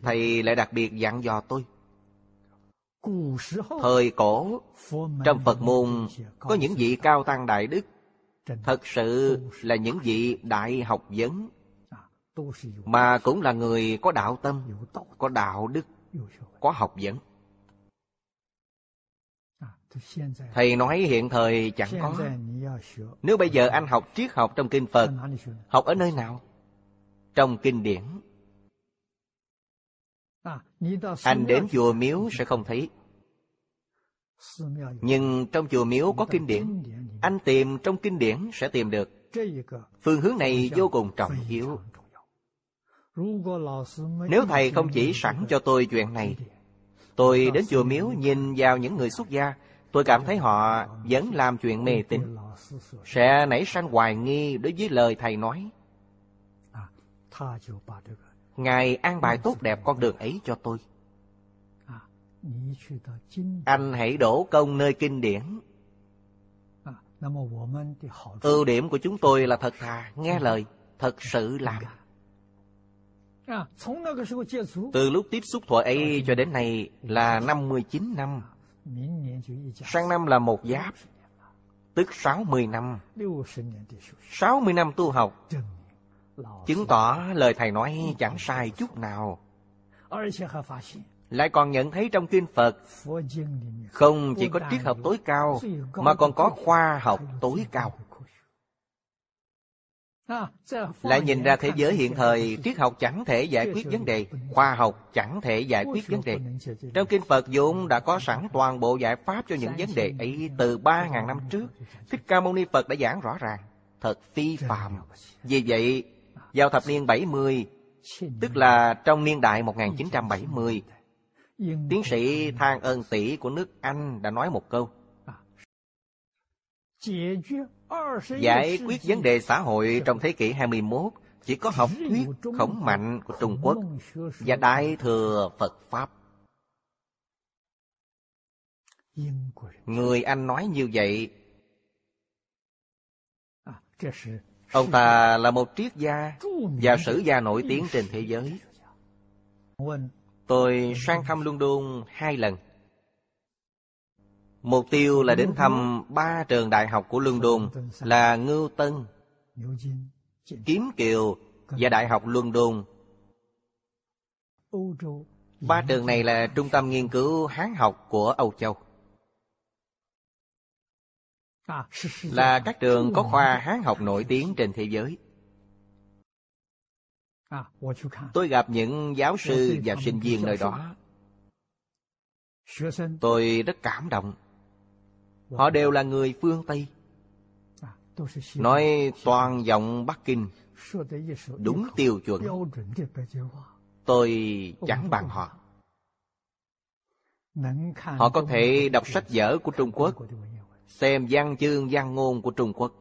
Thầy lại đặc biệt dặn dò tôi. Thời cổ Trong Phật môn Có những vị cao tăng đại đức. Thật sự là những vị đại học vấn. Mà cũng là người có đạo tâm Có đạo đức Có học vấn Thầy nói hiện thời chẳng có. Nếu bây giờ anh học triết học trong kinh Phật Học ở nơi nào? Trong kinh điển. Anh đến chùa miếu sẽ không thấy. Nhưng trong chùa miếu có kinh điển. Anh tìm trong kinh điển sẽ tìm được. Phương hướng này vô cùng trọng yếu. Nếu thầy không chỉ sẵn cho tôi chuyện này Tôi đến chùa miếu nhìn vào những người xuất gia Tôi cảm thấy họ vẫn làm chuyện mê tín. Sẽ nảy sanh hoài nghi đối với lời Thầy nói. Ngài an bài tốt đẹp con đường ấy cho tôi. Anh hãy đổ công nơi kinh điển. Ưu điểm của chúng tôi là thật thà, nghe lời, thật sự làm. Từ lúc tiếp xúc thuở ấy cho đến nay là 59 năm. Sang năm là một giáp, Tức 60 năm. 60 năm tu học, Chứng tỏ lời Thầy nói chẳng sai chút nào. Lại còn nhận thấy trong kinh Phật, Không chỉ có triết học tối cao, Mà còn có khoa học tối cao lại nhìn ra thế giới hiện thời triết học chẳng thể giải quyết vấn đề khoa học chẳng thể giải quyết vấn đề. trong kinh phật dũng đã có sẵn toàn bộ giải pháp cho những vấn đề ấy từ ba ngàn năm trước. thích ca mâu ni phật đã giảng rõ ràng thật phi phạm vì vậy vào thập niên 70 tức là trong niên đại 1970 tiến sĩ Thang Ân Tỷ của nước Anh đã nói một câu Giải quyết vấn đề xã hội trong thế kỷ 21 chỉ có học thuyết khổng mạnh của Trung Quốc và Đại Thừa Phật Pháp. Người Anh nói như vậy. Ông ta là một triết gia và sử gia nổi tiếng trên thế giới. Tôi sang thăm London hai lần. Mục tiêu là đến thăm ba trường đại học của London là Ngưu Tân, Kiếm Kiều và Đại học London. Ba trường này là trung tâm nghiên cứu Hán học của Âu Châu. Là các trường có khoa Hán học nổi tiếng trên thế giới. Tôi gặp những giáo sư và sinh viên nơi đó. Tôi rất cảm động. Họ đều là người phương Tây. Nói toàn giọng Bắc Kinh. Đúng tiêu chuẩn. Tôi chẳng bằng họ. Họ có thể đọc sách vở của Trung Quốc Xem văn chương văn ngôn của Trung Quốc.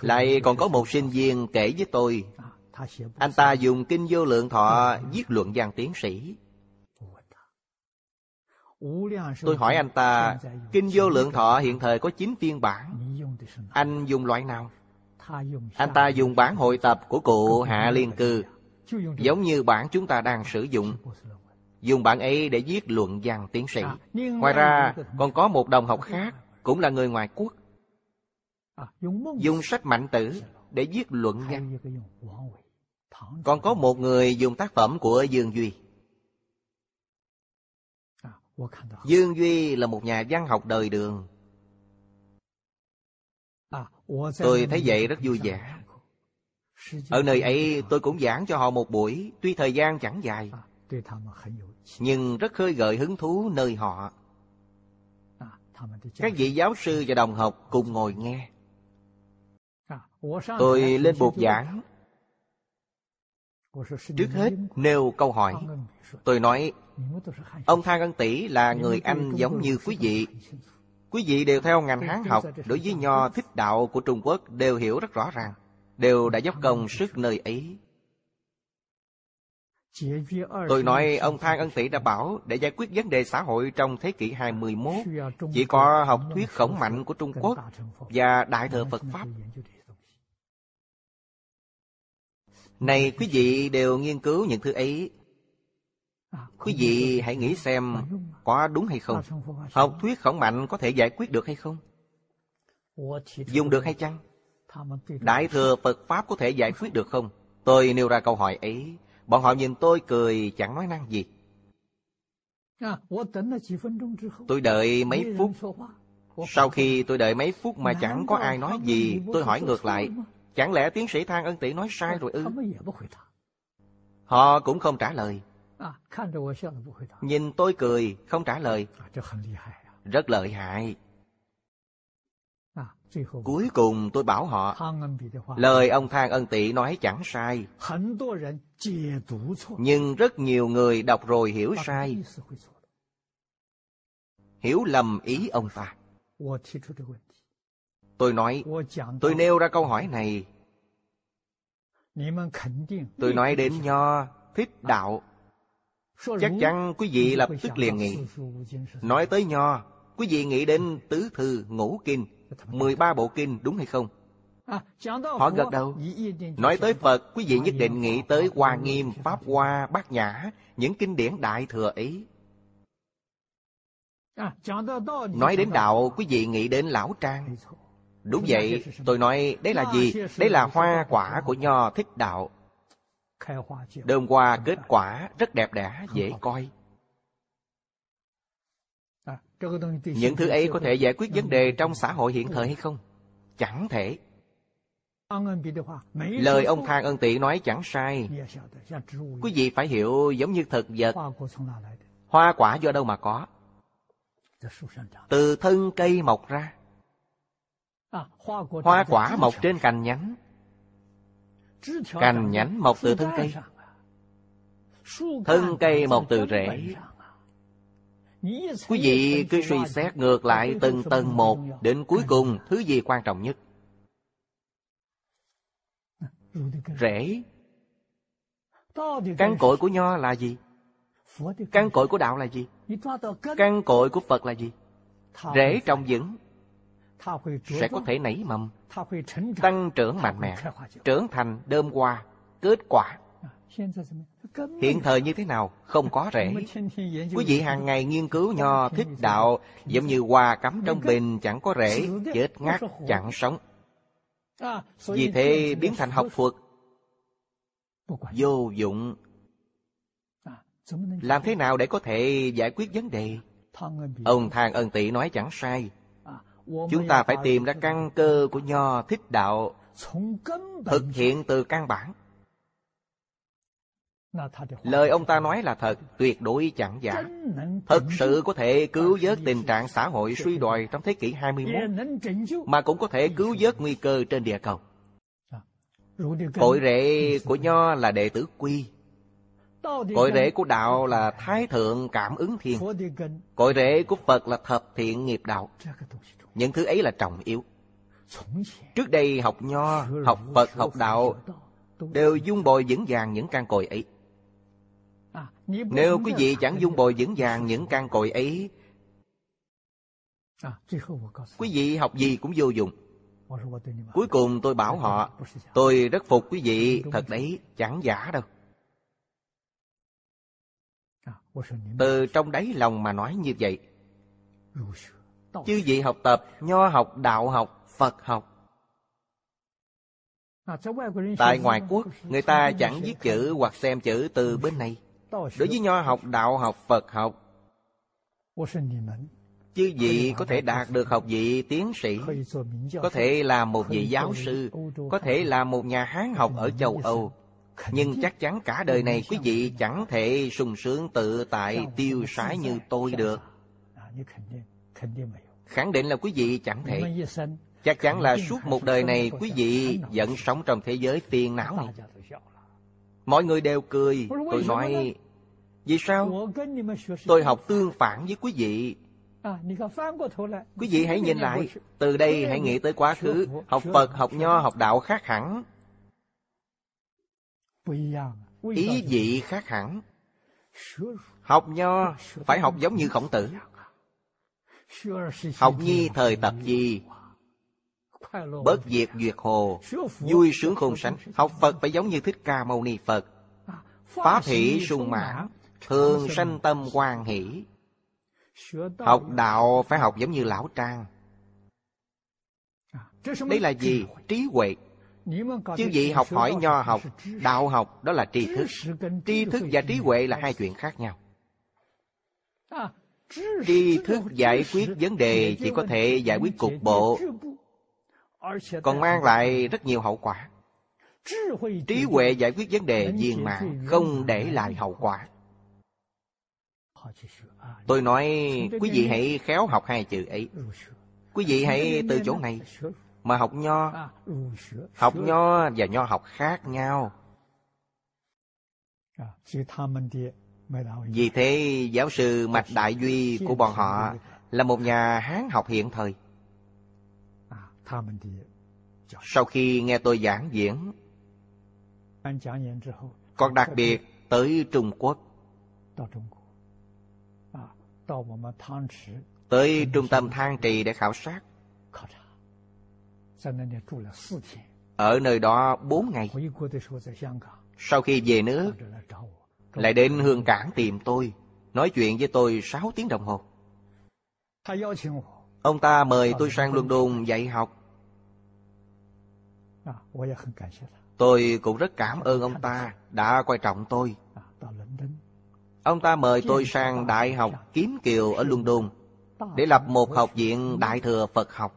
Lại còn có một sinh viên kể với tôi. Anh ta dùng kinh vô lượng thọ viết luận văn tiến sĩ Tôi hỏi anh ta, Kinh Vô Lượng Thọ hiện thời có 9 phiên bản. Anh dùng loại nào? Anh ta dùng bản hội tập của cụ Hạ Liên Cư, giống như bản chúng ta đang sử dụng. Dùng bản ấy để viết luận văn tiến sĩ. Ngoài ra, còn có một đồng học khác, cũng là người ngoài quốc. Dùng sách mạnh tử để viết luận văn. Còn có một người dùng tác phẩm của Dương Duy. Dương Duy là một nhà văn học đời đường. Tôi thấy vậy rất vui vẻ. Ở nơi ấy tôi cũng giảng cho họ một buổi, tuy thời gian chẳng dài, nhưng rất khơi gợi hứng thú nơi họ. Các vị giáo sư và đồng học cùng ngồi nghe. Tôi lên bục giảng. Trước hết nêu câu hỏi. Tôi nói Ông Thang Ân Tỷ là người Anh giống như quý vị. Quý vị đều theo ngành Hán học, đối với nho thích đạo của Trung Quốc đều hiểu rất rõ ràng, đều đã dốc công sức nơi ấy. Tôi nói ông Thang Ân Tỷ đã bảo để giải quyết vấn đề xã hội trong thế kỷ 21 chỉ có học thuyết khổng mạnh của Trung Quốc và Đại thừa Phật Pháp. Này quý vị đều nghiên cứu những thứ ấy Quý vị hãy nghĩ xem có đúng hay không? Học thuyết khổng mạnh có thể giải quyết được hay không? Dùng được hay chăng? Đại thừa Phật Pháp có thể giải quyết được không? Tôi nêu ra câu hỏi ấy. Bọn họ nhìn tôi cười chẳng nói năng gì. Tôi đợi mấy phút. Sau khi tôi đợi mấy phút mà chẳng có ai nói gì, tôi hỏi ngược lại. Chẳng lẽ tiến sĩ Thang Ân Tỷ nói sai rồi ư? Họ cũng không trả lời. Nhìn tôi cười, không trả lời. Rất lợi hại. Cuối cùng tôi bảo họ, lời ông Thang Ân Tị nói chẳng sai. Nhưng rất nhiều người đọc rồi hiểu sai. Hiểu lầm ý ông ta. Tôi nói, tôi nêu ra câu hỏi này. Tôi nói đến nho, thích đạo, Chắc chắn quý vị lập tức liền nghĩ. Nói tới nho Quý vị nghĩ đến tứ thư ngũ kinh mười ba bộ kinh đúng hay không? Họ gật đầu. Nói tới Phật Quý vị nhất định nghĩ tới Hoa Nghiêm, Pháp Hoa, Bát Nhã Những kinh điển đại thừa ấy. Nói đến đạo Quý vị nghĩ đến Lão Trang Đúng vậy Tôi nói đấy là gì Đấy là hoa quả của nho thích đạo Đơm hoa kết quả rất đẹp đẽ, dễ coi. Những thứ ấy có thể giải quyết vấn đề trong xã hội hiện thời hay không? Chẳng thể. Lời ông Thang Ân Tị nói chẳng sai. Quý vị phải hiểu giống như thực vật. Hoa quả do đâu mà có? Từ thân cây mọc ra. Hoa quả mọc trên cành nhánh. Cành nhánh mọc từ thân cây. Thân cây mọc từ rễ. Quý vị cứ suy xét ngược lại từng tầng một Đến cuối cùng thứ gì quan trọng nhất Rễ Căn cội của nho là gì? Căn cội của đạo là gì? Căn cội của Phật là gì? Rễ trồng vững Sẽ có thể nảy mầm Tăng trưởng mạnh mẽ Trưởng thành đơm hoa Kết quả Hiện thời như thế nào? Không có rễ. Quý vị hàng ngày nghiên cứu nho thích đạo giống như hoa cắm trong bình chẳng có rễ, chết ngắt, chẳng sống. Vì thế biến thành học thuật vô dụng. Làm thế nào để có thể giải quyết vấn đề? Ông Thang Ân Tị nói chẳng sai. Chúng ta phải tìm ra căn cơ của nho thích đạo, thực hiện từ căn bản. Lời ông ta nói là thật, tuyệt đối chẳng giả. Thật sự có thể cứu vớt tình trạng xã hội suy đồi trong thế kỷ 21, mà cũng có thể cứu vớt nguy cơ trên địa cầu. Cội rễ của Nho là đệ tử quy. Cội rễ của đạo là thái thượng cảm ứng thiên. Cội rễ của Phật là thập thiện nghiệp đạo. Những thứ ấy là trọng yếu. Trước đây học Nho, học Phật, học đạo đều dung bồi vững vàng những căn cội ấy. Nếu quý vị chẳng dung bồi vững vàng những căn cội ấy Quý vị học gì cũng vô dụng Cuối cùng tôi bảo họ Tôi rất phục quý vị Thật đấy chẳng giả đâu Từ trong đáy lòng mà nói như vậy Chư vị học tập Nho học, đạo học, Phật học. Tại ngoại quốc Người ta chẳng viết chữ hoặc xem chữ từ bên này. Đối với nho học, đạo học, Phật học. Chư vị có thể đạt được học vị tiến sĩ. Có thể là một vị giáo sư. Có thể là một nhà Hán học ở châu Âu. Nhưng chắc chắn cả đời này quý vị chẳng thể sung sướng tự tại tiêu sái như tôi được Khẳng định là quý vị chẳng thể. Chắc chắn là suốt một đời này quý vị vẫn sống trong thế giới phiền não này. Mọi người đều cười Tôi nói Vì sao? Tôi học tương phản với quý vị. Quý vị hãy nhìn lại Từ đây hãy nghĩ tới quá khứ Học Phật, học Nho, học Đạo khác hẳn. Ý vị khác hẳn. Học Nho phải học giống như khổng tử. Học nhi thời tập gì? Bớt diệt duyệt hồ. Vui sướng khôn sánh. Học Phật phải giống như Thích Ca Mâu Ni Phật. Pháp hỷ sung mãn. Thường sanh tâm quan hỷ. Học đạo phải học giống như lão trang. Đây là gì? Trí huệ. Chứ vị học hỏi nho học, Đạo học, đó là tri thức. Tri thức và trí huệ là hai chuyện khác nhau. Tri thức giải quyết vấn đề Chỉ có thể giải quyết cục bộ. Còn mang lại rất nhiều hậu quả. Trí huệ giải quyết vấn đề viên mạng Không để lại hậu quả. Tôi nói quý vị hãy khéo học hai chữ ấy. Quý vị hãy từ chỗ này Mà học nho. Học nho và nho học khác nhau Vì thế giáo sư Mạch Đại Duy của bọn họ Là một nhà Hán học hiện thời. Sau khi nghe tôi giảng diễn Còn đặc biệt tới Trung Quốc. Tới trung tâm Thang Trì để khảo sát. Ở nơi đó bốn ngày. Sau khi về nước Lại đến Hương Cảng tìm tôi Nói chuyện với tôi sáu tiếng đồng hồ. Ông ta mời tôi sang London dạy học. Tôi cũng rất cảm ơn ông ta đã quan trọng tôi. Ông ta mời tôi sang Đại học Kiếm Kiều ở London để lập một học viện Đại thừa Phật học.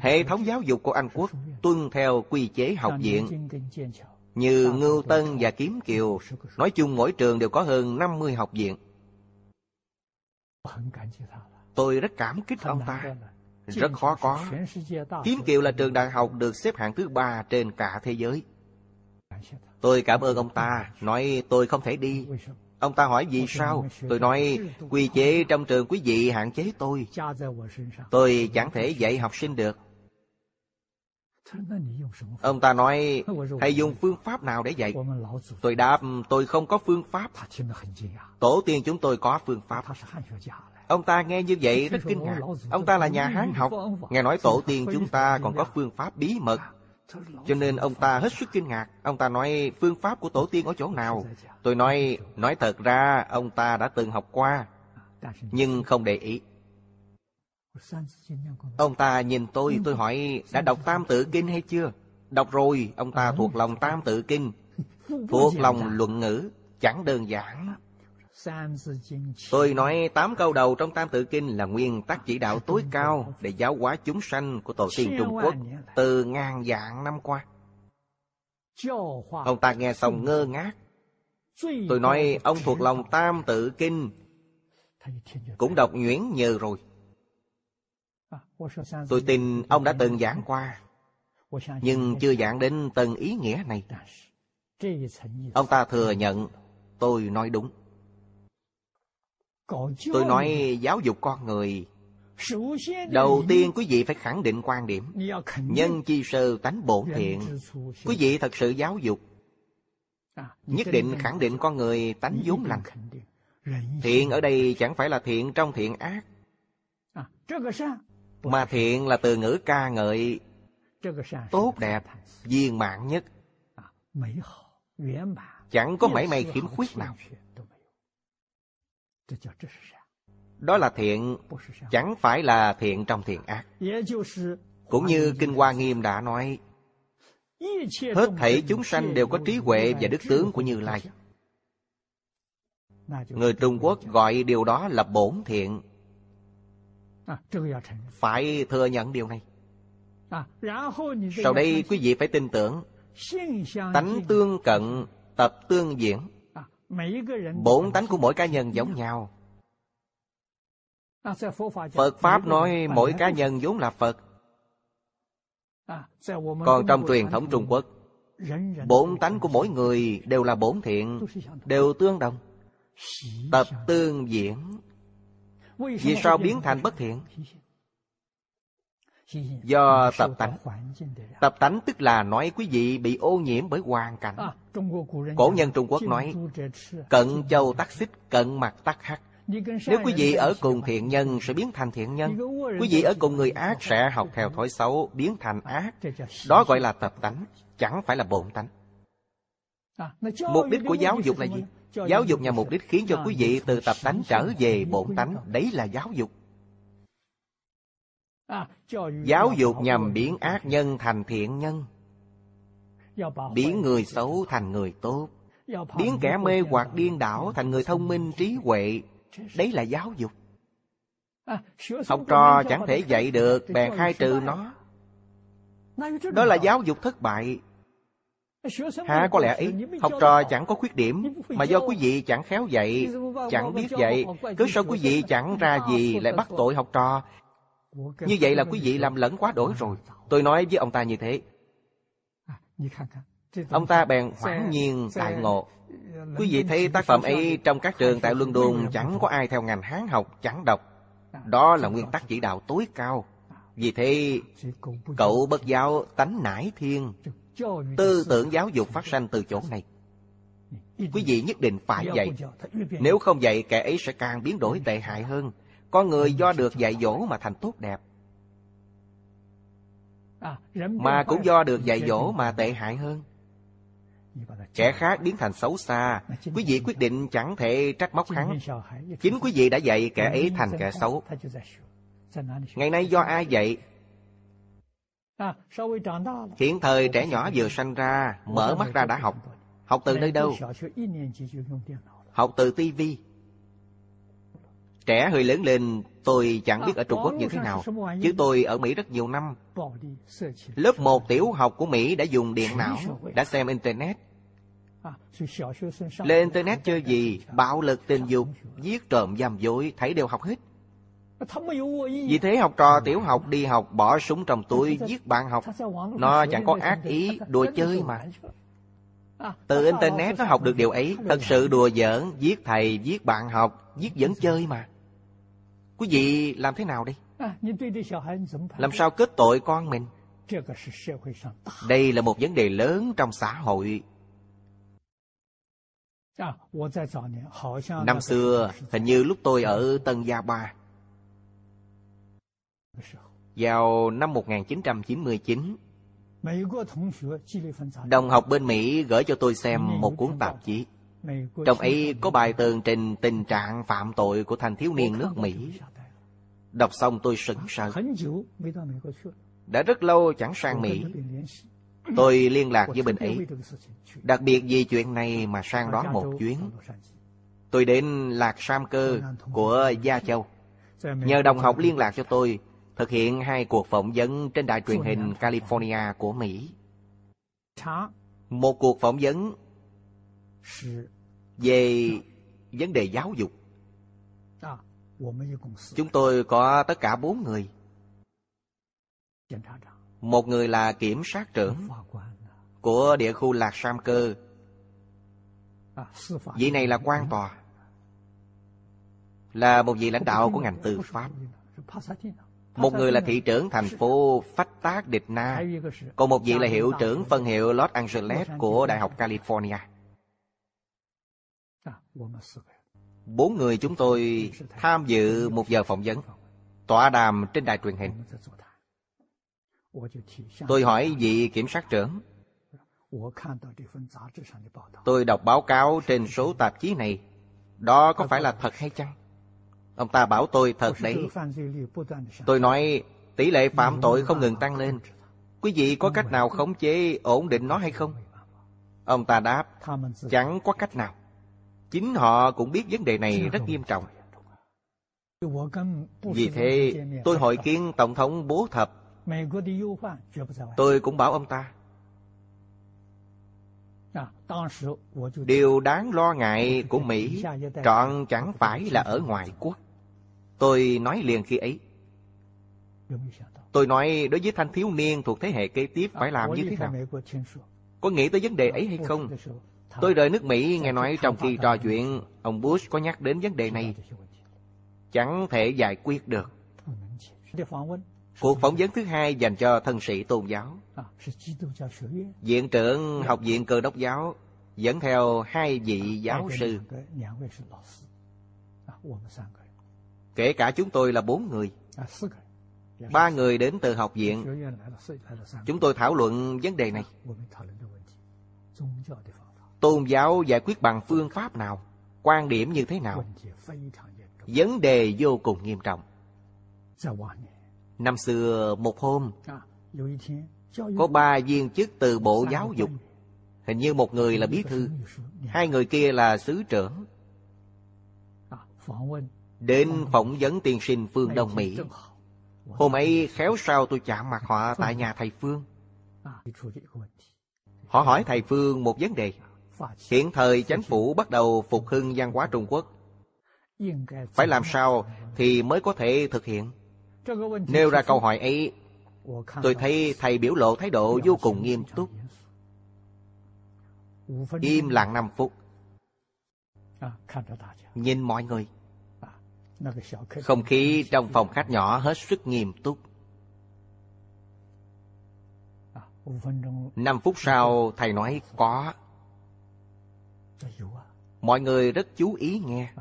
Hệ thống giáo dục của Anh Quốc tuân theo quy chế học viện như Ngưu Tân và Kiếm Kiều. Nói chung mỗi trường đều có hơn 50 học viện. Tôi rất cảm kích ông ta. Rất khó có. Kiếm Kiều là trường đại học được xếp hạng thứ ba trên cả thế giới. Tôi cảm ơn ông ta, nói tôi không thể đi. Ông ta hỏi vì sao? Tôi nói, quy chế trong trường quý vị hạn chế tôi. Tôi chẳng thể dạy học sinh được. Ông ta nói, thầy dùng phương pháp nào để dạy? Tôi đáp, tôi không có phương pháp. Tổ tiên chúng tôi có phương pháp. Ông ta nghe như vậy rất kinh ngạc. Ông ta là nhà Hán học. Nghe nói tổ tiên chúng ta còn có phương pháp bí mật. Cho nên ông ta hết sức kinh ngạc. Ông ta nói phương pháp của tổ tiên ở chỗ nào? Tôi nói, nói thật ra ông ta đã từng học qua, nhưng không để ý. Ông ta nhìn tôi, tôi hỏi, đã đọc Tam Tự Kinh hay chưa? Đọc rồi, ông ta thuộc lòng Tam Tự Kinh, thuộc lòng luận ngữ, chẳng đơn giản. Tôi nói tám câu đầu trong Tam Tự Kinh là nguyên tắc chỉ đạo tối cao để giáo hóa chúng sanh của tổ tiên Trung Quốc từ ngàn vạn năm qua. Ông ta nghe xong ngơ ngác. Tôi nói ông thuộc lòng Tam Tự Kinh cũng đọc nhuyễn nhờ rồi. Tôi tin ông đã từng giảng qua, nhưng chưa giảng đến tầng ý nghĩa này. Ông ta thừa nhận tôi nói đúng. Tôi nói giáo dục con người Đầu tiên quý vị phải khẳng định quan điểm. Nhân chi sơ tánh bổn thiện Quý vị thật sự giáo dục. Nhất định khẳng định con người tánh vốn lành. Thiện ở đây chẳng phải là thiện trong thiện ác mà thiện là từ ngữ ca ngợi Tốt đẹp, viên mãn nhất. Chẳng có mảy may khiếm khuyết nào. Đó là thiện chẳng phải là thiện trong thiện ác. Cũng như kinh hoa nghiêm đã nói hết thảy chúng sanh đều có trí huệ và đức tướng của như lai. Người trung quốc gọi điều đó là bổn thiện phải thừa nhận điều này. Sau đây quý vị phải tin tưởng. Tánh tương cận tập tương diễn. Bổn tánh của mỗi cá nhân giống nhau. Phật Pháp nói mỗi cá nhân vốn là Phật. Còn trong truyền thống Trung Quốc Bổn tánh của mỗi người đều là bổn thiện Đều tương đồng. Tập tương diễn vì sao biến thành bất thiện? Do tập tánh. Tập tánh tức là nói quý vị bị ô nhiễm bởi hoàn cảnh. Cổ nhân Trung Quốc nói Cận châu tắc xích, cận mặt tắc hắc. Nếu quý vị ở cùng thiện nhân sẽ biến thành thiện nhân. Quý vị ở cùng người ác sẽ học theo thói xấu, biến thành ác. Đó gọi là tập tánh, chẳng phải là bổn tánh. Mục đích của giáo dục là gì? Giáo dục nhằm mục đích khiến cho quý vị từ tập tánh trở về bổn tánh. Đấy là giáo dục. Giáo dục nhằm biến ác nhân thành thiện nhân. Biến người xấu thành người tốt. Biến kẻ mê hoặc điên đảo thành người thông minh trí huệ. Đấy là giáo dục. Học trò chẳng thể dạy được bèn khai trừ nó. Đó là giáo dục thất bại Hả có lẽ ấy Học trò chẳng có khuyết điểm Mà do quý vị chẳng khéo dạy Chẳng biết dạy Cứ sao quý vị chẳng ra gì Lại bắt tội học trò như vậy là quý vị làm lẫn quá đổi rồi Tôi nói với ông ta như thế Ông ta bèn hoảng nhiên tại ngộ Quý vị thấy tác phẩm ấy trong các trường tại London Chẳng có ai theo ngành Hán học chẳng đọc Đó là nguyên tắc chỉ đạo tối cao Vì thế cậu bất giáo tánh nải thiên Tư tưởng giáo dục phát sanh từ chỗ này. Quý vị nhất định phải dạy. Nếu không dạy kẻ ấy sẽ càng biến đổi tệ hại hơn. Con người do được dạy dỗ mà thành tốt đẹp. Mà cũng do được dạy dỗ mà tệ hại hơn. Kẻ khác biến thành xấu xa. Quý vị quyết định chẳng thể trách móc hắn. Chính quý vị đã dạy kẻ ấy thành kẻ xấu. Ngày nay do ai dạy Hiện thời trẻ nhỏ vừa sanh ra Mở mắt ra đã học. Học từ nơi đâu? Học từ tivi Trẻ hơi lớn lên tôi chẳng biết ở Trung Quốc như thế nào Chứ tôi ở Mỹ rất nhiều năm. Lớp 1 tiểu học của Mỹ đã dùng điện não Đã xem Internet. Lên Internet chơi gì Bạo lực tình dục Giết trộm giam dối Thấy đều học hết vì thế học trò tiểu học đi học bỏ súng trong túi giết bạn học Nó chẳng có ác ý đùa chơi mà Từ Internet nó học được điều ấy Thật sự đùa giỡn, giết thầy, giết bạn học, giết dẫn chơi mà Quý vị làm thế nào đây? Làm sao kết tội con mình? Đây là một vấn đề lớn trong xã hội Năm xưa, hình như lúc tôi ở Tân Gia Ba vào năm 1999, đồng học bên Mỹ gửi cho tôi xem một cuốn tạp chí. Trong ấy có bài tường trình tình trạng phạm tội của thanh thiếu niên nước Mỹ. Đọc xong tôi sững sờ. Đã rất lâu chẳng sang Mỹ. Tôi liên lạc với bên ấy. Đặc biệt vì chuyện này mà sang đó một chuyến. Tôi đến Lạc Sam Cơ của Gia Châu. Nhờ đồng học liên lạc cho tôi thực hiện hai cuộc phỏng vấn trên đài truyền hình California của Mỹ. Một cuộc phỏng vấn về vấn đề giáo dục. Chúng tôi có tất cả bốn người. Một người là kiểm sát trưởng của địa khu Lạc Sam Cơ. Vị này là quan tòa. Là một vị lãnh đạo của ngành tư pháp. Một người là thị trưởng thành phố Phách Tác Địch Na. Còn một vị là hiệu trưởng phân hiệu Los Angeles của Đại học California. Bốn người chúng tôi tham dự một giờ phỏng vấn, Tọa đàm trên đài truyền hình. Tôi hỏi vị kiểm sát trưởng, Tôi đọc báo cáo trên số tạp chí này, Đó có phải là thật hay chăng? Ông ta bảo tôi thật đấy. Tôi nói tỷ lệ phạm tội không ngừng tăng lên. Quý vị có cách nào khống chế ổn định nó hay không? Ông ta đáp, chẳng có cách nào. Chính họ cũng biết vấn đề này rất nghiêm trọng. Vì thế, tôi hội kiến Tổng thống Bố Thập. Tôi cũng bảo ông ta. Điều đáng lo ngại của Mỹ trọn chẳng phải là ở ngoại quốc. Tôi nói liền khi ấy. Tôi nói đối với thanh thiếu niên thuộc thế hệ kế tiếp phải làm như thế nào? Có nghĩ tới vấn đề ấy hay không? Tôi rời nước Mỹ, nghe nói trong khi trò chuyện, Ông Bush có nhắc đến vấn đề này. Chẳng thể giải quyết được. Cuộc phỏng vấn thứ hai dành cho thân sĩ tôn giáo. Viện trưởng Học viện Cơ đốc giáo Dẫn theo hai vị giáo sư. Kể cả chúng tôi là bốn người. Ba người đến từ học viện. Chúng tôi thảo luận vấn đề này. Tôn giáo giải quyết bằng phương pháp nào? Quan điểm như thế nào? Vấn đề vô cùng nghiêm trọng. Năm xưa một hôm Có ba viên chức từ Bộ Giáo dục. Hình như một người là bí thư. Hai người kia là sứ trưởng Đến phỏng vấn tiên sinh Phương Đông Mỹ. Hôm ấy khéo sao tôi chạm mặt họ tại nhà thầy Phương. Họ hỏi thầy Phương một vấn đề. Hiện thời chính phủ bắt đầu phục hưng văn hóa Trung Quốc. Phải làm sao thì mới có thể thực hiện? Nêu ra câu hỏi ấy, Tôi thấy thầy biểu lộ thái độ vô cùng nghiêm túc. Im lặng 5 phút. Nhìn mọi người không khí trong phòng khách nhỏ hết sức nghiêm túc. Năm phút sau, thầy nói có. Mọi người rất chú ý nghe.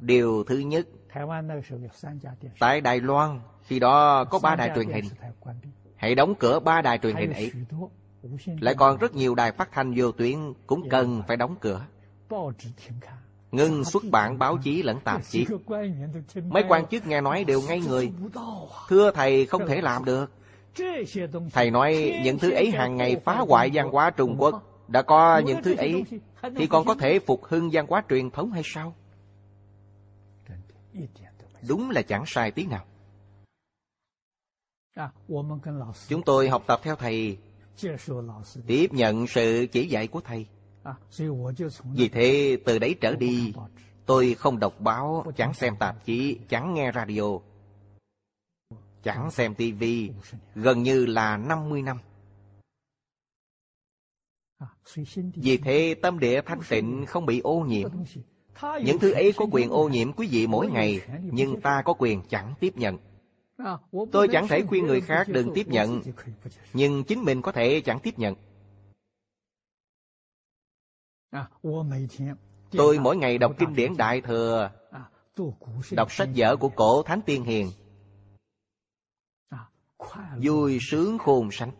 Điều thứ nhất, Tại Đài Loan, Khi đó có ba đài truyền hình. Hãy đóng cửa ba đài truyền hình ấy. Lại còn rất nhiều đài phát thanh vô tuyến Cũng cần phải đóng cửa ngưng xuất bản báo chí lẫn tạp chí. Mấy quan chức nghe nói đều ngay người. Thưa thầy, không thể làm được. Thầy nói những thứ ấy hàng ngày phá hoại văn hóa Trung Quốc. Đã có những thứ ấy, Thì còn có thể phục hưng văn hóa truyền thống hay sao? Đúng là chẳng sai tí nào Chúng tôi học tập theo thầy, Tiếp nhận sự chỉ dạy của thầy vì thế từ đấy trở đi Tôi không đọc báo, chẳng xem tạp chí, chẳng nghe radio Chẳng xem tivi Gần như là 50 năm. Vì thế tâm địa thanh tịnh không bị ô nhiễm. Những thứ ấy có quyền ô nhiễm quý vị mỗi ngày Nhưng ta có quyền chẳng tiếp nhận. Tôi chẳng thể khuyên người khác đừng tiếp nhận Nhưng chính mình có thể chẳng tiếp nhận Tôi mỗi ngày đọc kinh điển Đại Thừa Đọc sách vở của cổ Thánh Tiên Hiền。Vui sướng khôn sánh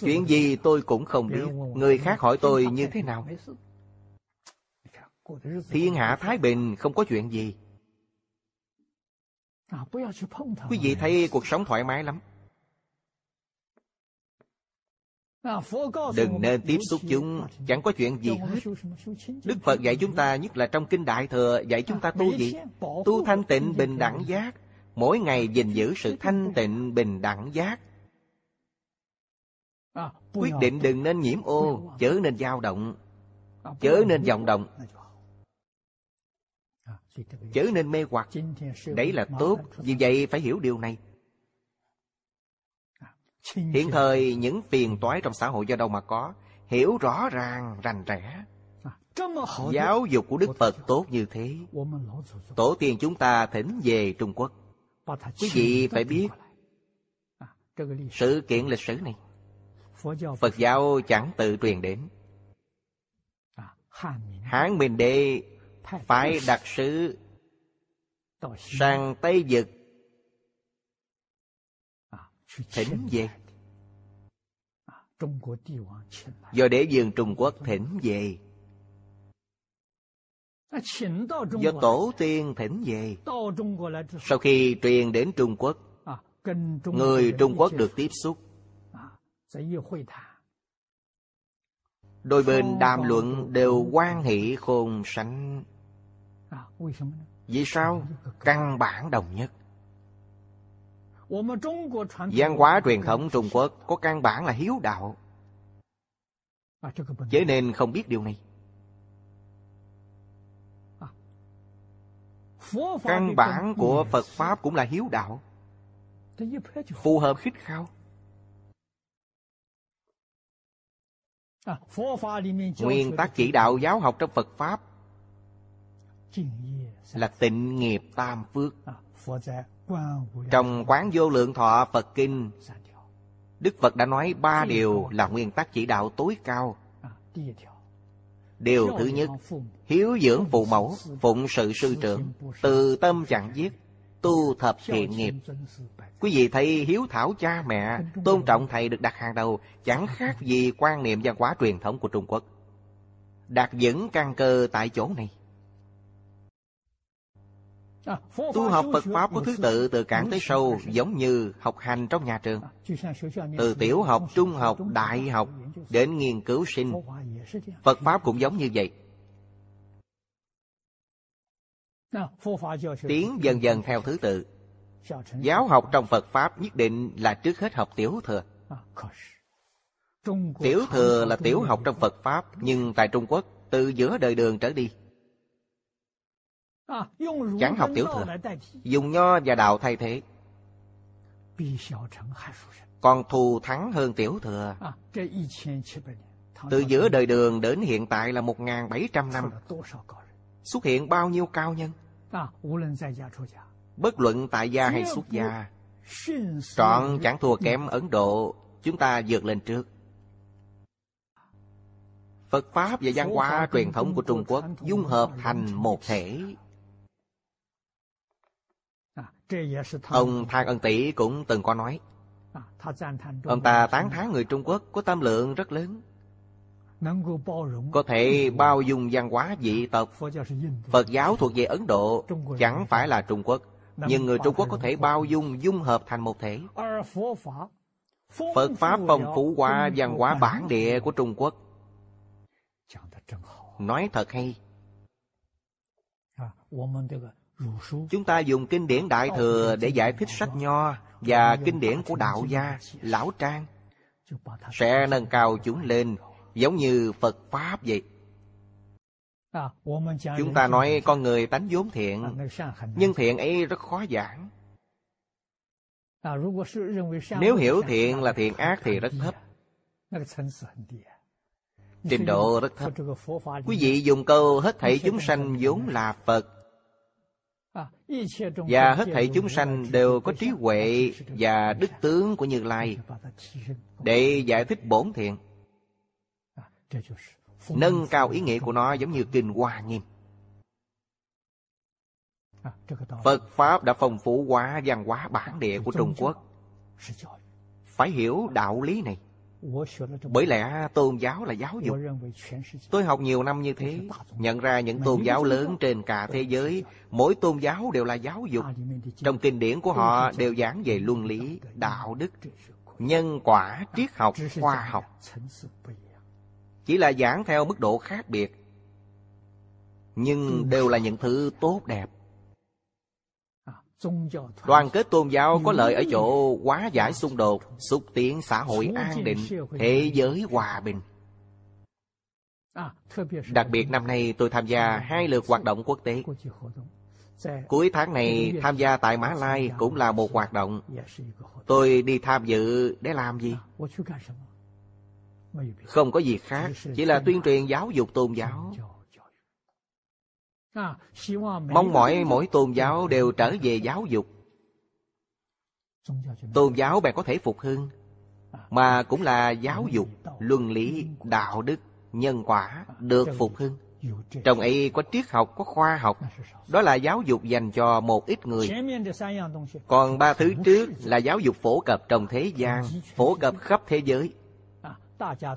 Chuyện gì tôi cũng không biết Người khác hỏi tôi như thế nào。Thiên hạ Thái Bình không có chuyện gì。Quý vị thấy cuộc sống thoải mái lắm Đừng nên tiếp xúc chúng. Chẳng có chuyện gì hết. Đức Phật dạy chúng ta Nhất là trong Kinh Đại Thừa Dạy chúng ta tu gì? Tu thanh tịnh bình đẳng giác. Mỗi ngày gìn giữ sự thanh tịnh bình đẳng giác. Quyết định đừng nên nhiễm ô Chớ nên dao động. Chớ nên vọng động. Chớ nên mê hoặc. Đấy là tốt. Vì vậy phải hiểu điều này Hiện thời những phiền toái trong xã hội do đâu mà có Hiểu rõ ràng rành rẽ. Giáo dục của Đức Phật tốt như thế. Tổ tiên chúng ta thỉnh về Trung Quốc. Quý vị phải biết Sự kiện lịch sử này. Phật giáo chẳng tự truyền đến. Hán Minh Đế phải đặt sứ sang Tây Dực thỉnh về. Do đế dương Trung Quốc thỉnh về. Do tổ tiên thỉnh về. Sau khi truyền đến Trung Quốc người Trung Quốc được tiếp xúc. Đôi bên đàm luận đều quan hệ khôn sánh vì sao? Căn bản đồng nhất văn hóa truyền thống trung quốc có căn bản là hiếu đạo. Thế nên không biết điều này. Căn bản của Phật Pháp cũng là hiếu đạo. Phù hợp khích khao. Nguyên tắc chỉ đạo giáo học trong Phật Pháp Là tịnh nghiệp tam phước trong quán vô lượng thọ Phật Kinh, Đức Phật đã nói ba điều là nguyên tắc chỉ đạo tối cao. Điều thứ nhất, Hiếu dưỡng phụ mẫu, Phụng sự sư trưởng, Từ tâm chẳng giết, Tu thập thiện nghiệp. Quý vị thấy hiếu thảo cha mẹ, Tôn trọng thầy được đặt hàng đầu, Chẳng khác gì quan niệm văn hóa truyền thống của Trung Quốc. Đạt vững căn cơ tại chỗ này. Tu học Phật Pháp có thứ tự từ cản tới sâu Giống như học hành trong nhà trường. Từ tiểu học, trung học, đại học Đến nghiên cứu sinh. Phật Pháp cũng giống như vậy. Tiến dần dần theo thứ tự. Giáo học trong Phật Pháp nhất định là trước hết học tiểu thừa. Tiểu thừa là tiểu học trong Phật Pháp Nhưng tại Trung Quốc từ giữa đời đường trở đi Chẳng học tiểu thừa Dùng nho và đạo thay thế。Còn thù thắng hơn tiểu thừa。Từ giữa đời đường đến hiện tại là 1.700 năm。Xuất hiện bao nhiêu cao nhân？Bất luận tại gia hay xuất gia Trọn chẳng thua kém Ấn Độ Chúng ta vượt lên trước。Phật Pháp và văn hóa truyền thống của Trung Quốc dung hợp thành một thể. Ông Thang Ân Tỷ cũng từng có nói. Ông ta tán thán người Trung Quốc có tâm lượng rất lớn. Có thể bao dung văn hóa dị tộc. Phật giáo thuộc về Ấn Độ, chẳng phải là Trung Quốc. Nhưng người Trung Quốc có thể bao dung, dung hợp thành một thể. Phật Pháp phong phú qua văn hóa bản địa của Trung Quốc. Nói thật hay Chúng ta dùng kinh điển Đại Thừa để giải thích sách Nho và kinh điển của Đạo Gia, Lão Trang sẽ nâng cao chúng lên giống như Phật Pháp vậy. Chúng ta nói con người tánh vốn thiện, nhưng thiện ấy rất khó giảng. Nếu hiểu thiện là thiện ác thì rất thấp. Trình độ rất thấp. Quý vị dùng câu hết thảy chúng sanh vốn là Phật và hết thảy chúng sanh đều có trí huệ và đức tướng của Như Lai để giải thích bổn thiện. Nâng cao ý nghĩa của nó giống như Kinh Hoa Nghiêm. Phật Pháp đã phong phú quá văn hóa bản địa của Trung Quốc. Phải hiểu đạo lý này. Bởi lẽ tôn giáo là giáo dục. Tôi học nhiều năm như thế Nhận ra những tôn giáo lớn trên cả thế giới Mỗi tôn giáo đều là giáo dục. Trong kinh điển của họ đều giảng về luân lý, đạo đức Nhân quả, triết học, khoa học. Chỉ là giảng theo mức độ khác biệt. Nhưng đều là những thứ tốt đẹp Đoàn kết tôn giáo có lợi ở chỗ hóa giải xung đột, xúc tiến xã hội an định, thế giới hòa bình. Đặc biệt năm nay tôi tham gia hai lượt hoạt động quốc tế. Cuối tháng này tham gia tại Mã Lai cũng là một hoạt động. Tôi đi tham dự để làm gì? Không có gì khác, chỉ là tuyên truyền giáo dục tôn giáo. Mong mỏi mỗi tôn giáo đều trở về giáo dục. Tôn giáo bèn có thể phục hưng Mà cũng là giáo dục, luân lý, đạo đức, nhân quả được phục hưng. Trong ấy có triết học, có khoa học. Đó là giáo dục dành cho một ít người. Còn ba thứ trước là giáo dục phổ cập trong thế gian Phổ cập khắp thế giới.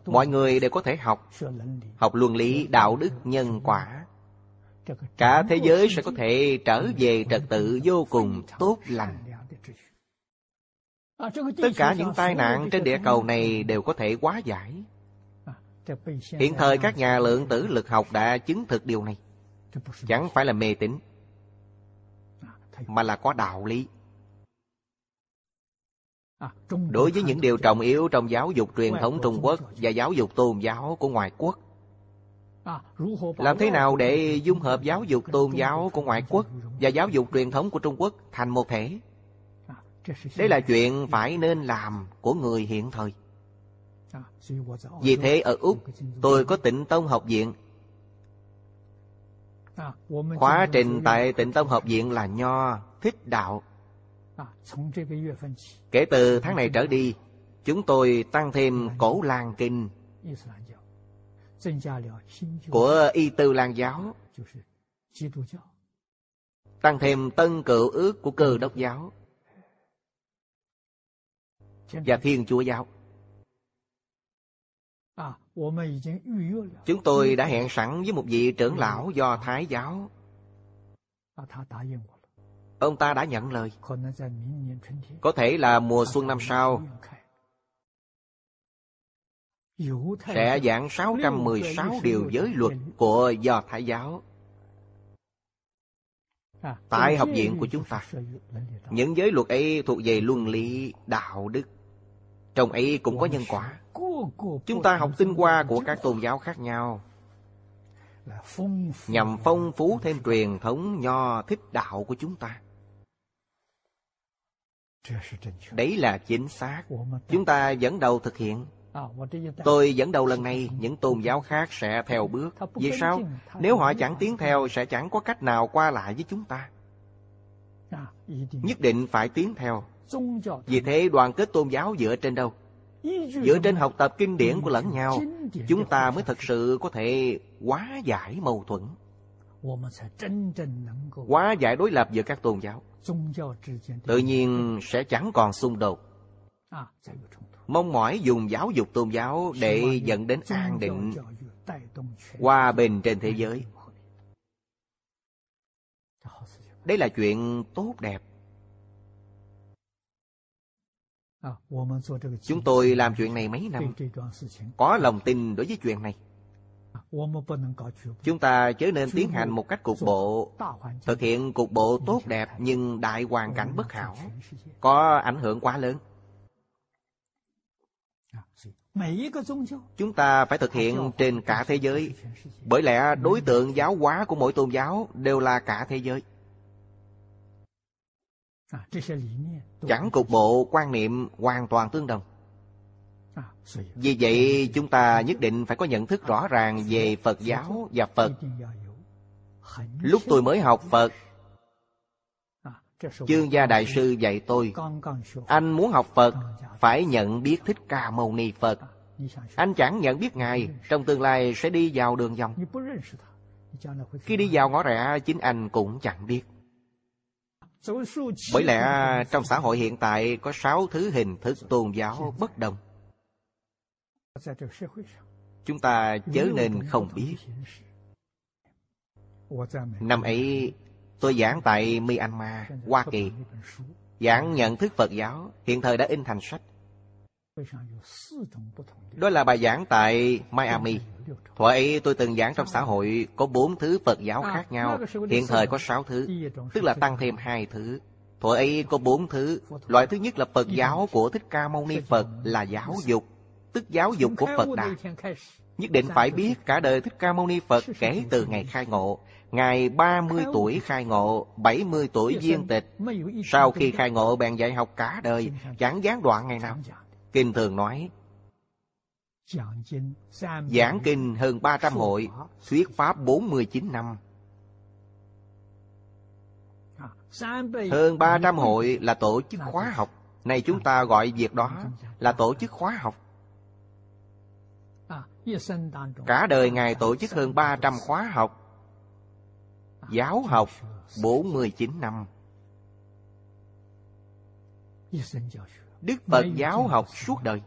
Mọi người đều có thể học Học luân lý, đạo đức, nhân quả cả thế giới sẽ có thể trở về trật tự vô cùng tốt lành. Tất cả những tai nạn trên địa cầu này đều có thể hóa giải. Hiện thời các nhà lượng tử lực học đã chứng thực điều này. Chẳng phải là mê tín, mà là có đạo lý. Đối với những điều trọng yếu trong giáo dục truyền thống trung quốc và giáo dục tôn giáo của ngoại quốc làm thế nào để dung hợp giáo dục tôn giáo của ngoại quốc và giáo dục truyền thống của Trung Quốc thành một thể? Đây là chuyện phải nên làm của người hiện thời. Vì thế ở Úc, tôi có tịnh tông học viện. Khóa trình tại tịnh tông học viện là Nho, Thích Đạo. Kể từ tháng này trở đi, chúng tôi tăng thêm cổ lan kinh của y tư lan giáo. tăng thêm tân cựu ước của cơ đốc giáo. Và thiên chúa giáo. Chúng tôi đã hẹn sẵn với một vị trưởng lão do thái giáo. Ông ta đã nhận lời. Có thể là mùa xuân năm sau sẽ giảng 616 điều giới luật của Do Thái giáo tại học viện của chúng ta. Những giới luật ấy thuộc về luân lý, đạo đức. Trong ấy cũng có nhân quả. Chúng ta học tinh hoa của các tôn giáo khác nhau nhằm phong phú thêm truyền thống nho thích đạo của chúng ta. Đấy là chính xác. Chúng ta dẫn đầu thực hiện. Tôi dẫn đầu lần này, những tôn giáo khác sẽ theo bước. Vì sao? Nếu họ chẳng tiến theo, sẽ chẳng có cách nào qua lại với chúng ta. Nhất định phải tiến theo. Vì thế đoàn kết tôn giáo dựa trên đâu? Dựa trên học tập kinh điển của lẫn nhau, chúng ta mới thật sự có thể hóa giải mâu thuẫn. Hóa giải đối lập giữa các tôn giáo. Tự nhiên sẽ chẳng còn xung đột mong mỏi dùng giáo dục tôn giáo để dẫn đến an định. hòa bình trên thế giới. Đây là chuyện tốt đẹp. Chúng tôi làm chuyện này mấy năm. Có lòng tin đối với chuyện này. Chúng ta chớ nên tiến hành một cách cục bộ Thực hiện cục bộ tốt đẹp Nhưng đại hoàn cảnh bất hảo. Có ảnh hưởng quá lớn Chúng ta phải thực hiện trên cả thế giới. Bởi lẽ đối tượng giáo hóa của mỗi tôn giáo Đều là cả thế giới. Chẳng cục bộ quan niệm hoàn toàn tương đồng. Vì vậy chúng ta nhất định phải có nhận thức rõ ràng về Phật giáo và Phật. Lúc tôi mới học Phật Chương gia đại sư dạy tôi, Anh muốn học Phật, Phải nhận biết Thích Ca Mâu Ni Phật Anh chẳng nhận biết Ngài, Trong tương lai sẽ đi vào đường vòng Khi đi vào ngõ rẽ, Chính anh cũng chẳng biết bởi lẽ, trong xã hội hiện tại, có sáu thứ hình thức tôn giáo bất đồng. Chúng ta chớ nên không biết. Năm ấy tôi giảng tại Myanmar, Hoa Kỳ. Giảng nhận thức Phật giáo, hiện thời đã in thành sách. Đó là bài giảng tại Miami. Thuở ấy tôi từng giảng trong xã hội có bốn thứ Phật giáo khác nhau, hiện thời có sáu thứ, tức là tăng thêm hai thứ. Thuở ấy có bốn thứ, loại thứ nhất là Phật giáo của Thích Ca Mâu Ni Phật là giáo dục, tức giáo dục của Phật Đà. Nhất định phải biết cả đời Thích Ca Mâu Ni Phật kể từ ngày khai ngộ. Ngài 30 tuổi khai ngộ, 70 tuổi viên tịch. Sau khi khai ngộ bèn dạy học cả đời, chẳng gián đoạn ngày nào. Kinh thường nói, Giảng kinh hơn 300 hội, thuyết pháp 49 năm. Hơn 300 hội là tổ chức khóa học. Này chúng ta gọi việc đó là tổ chức khóa học. Cả đời Ngài tổ chức hơn 300 khóa học. Giáo học 49 năm. Đức Phật giáo học suốt đời.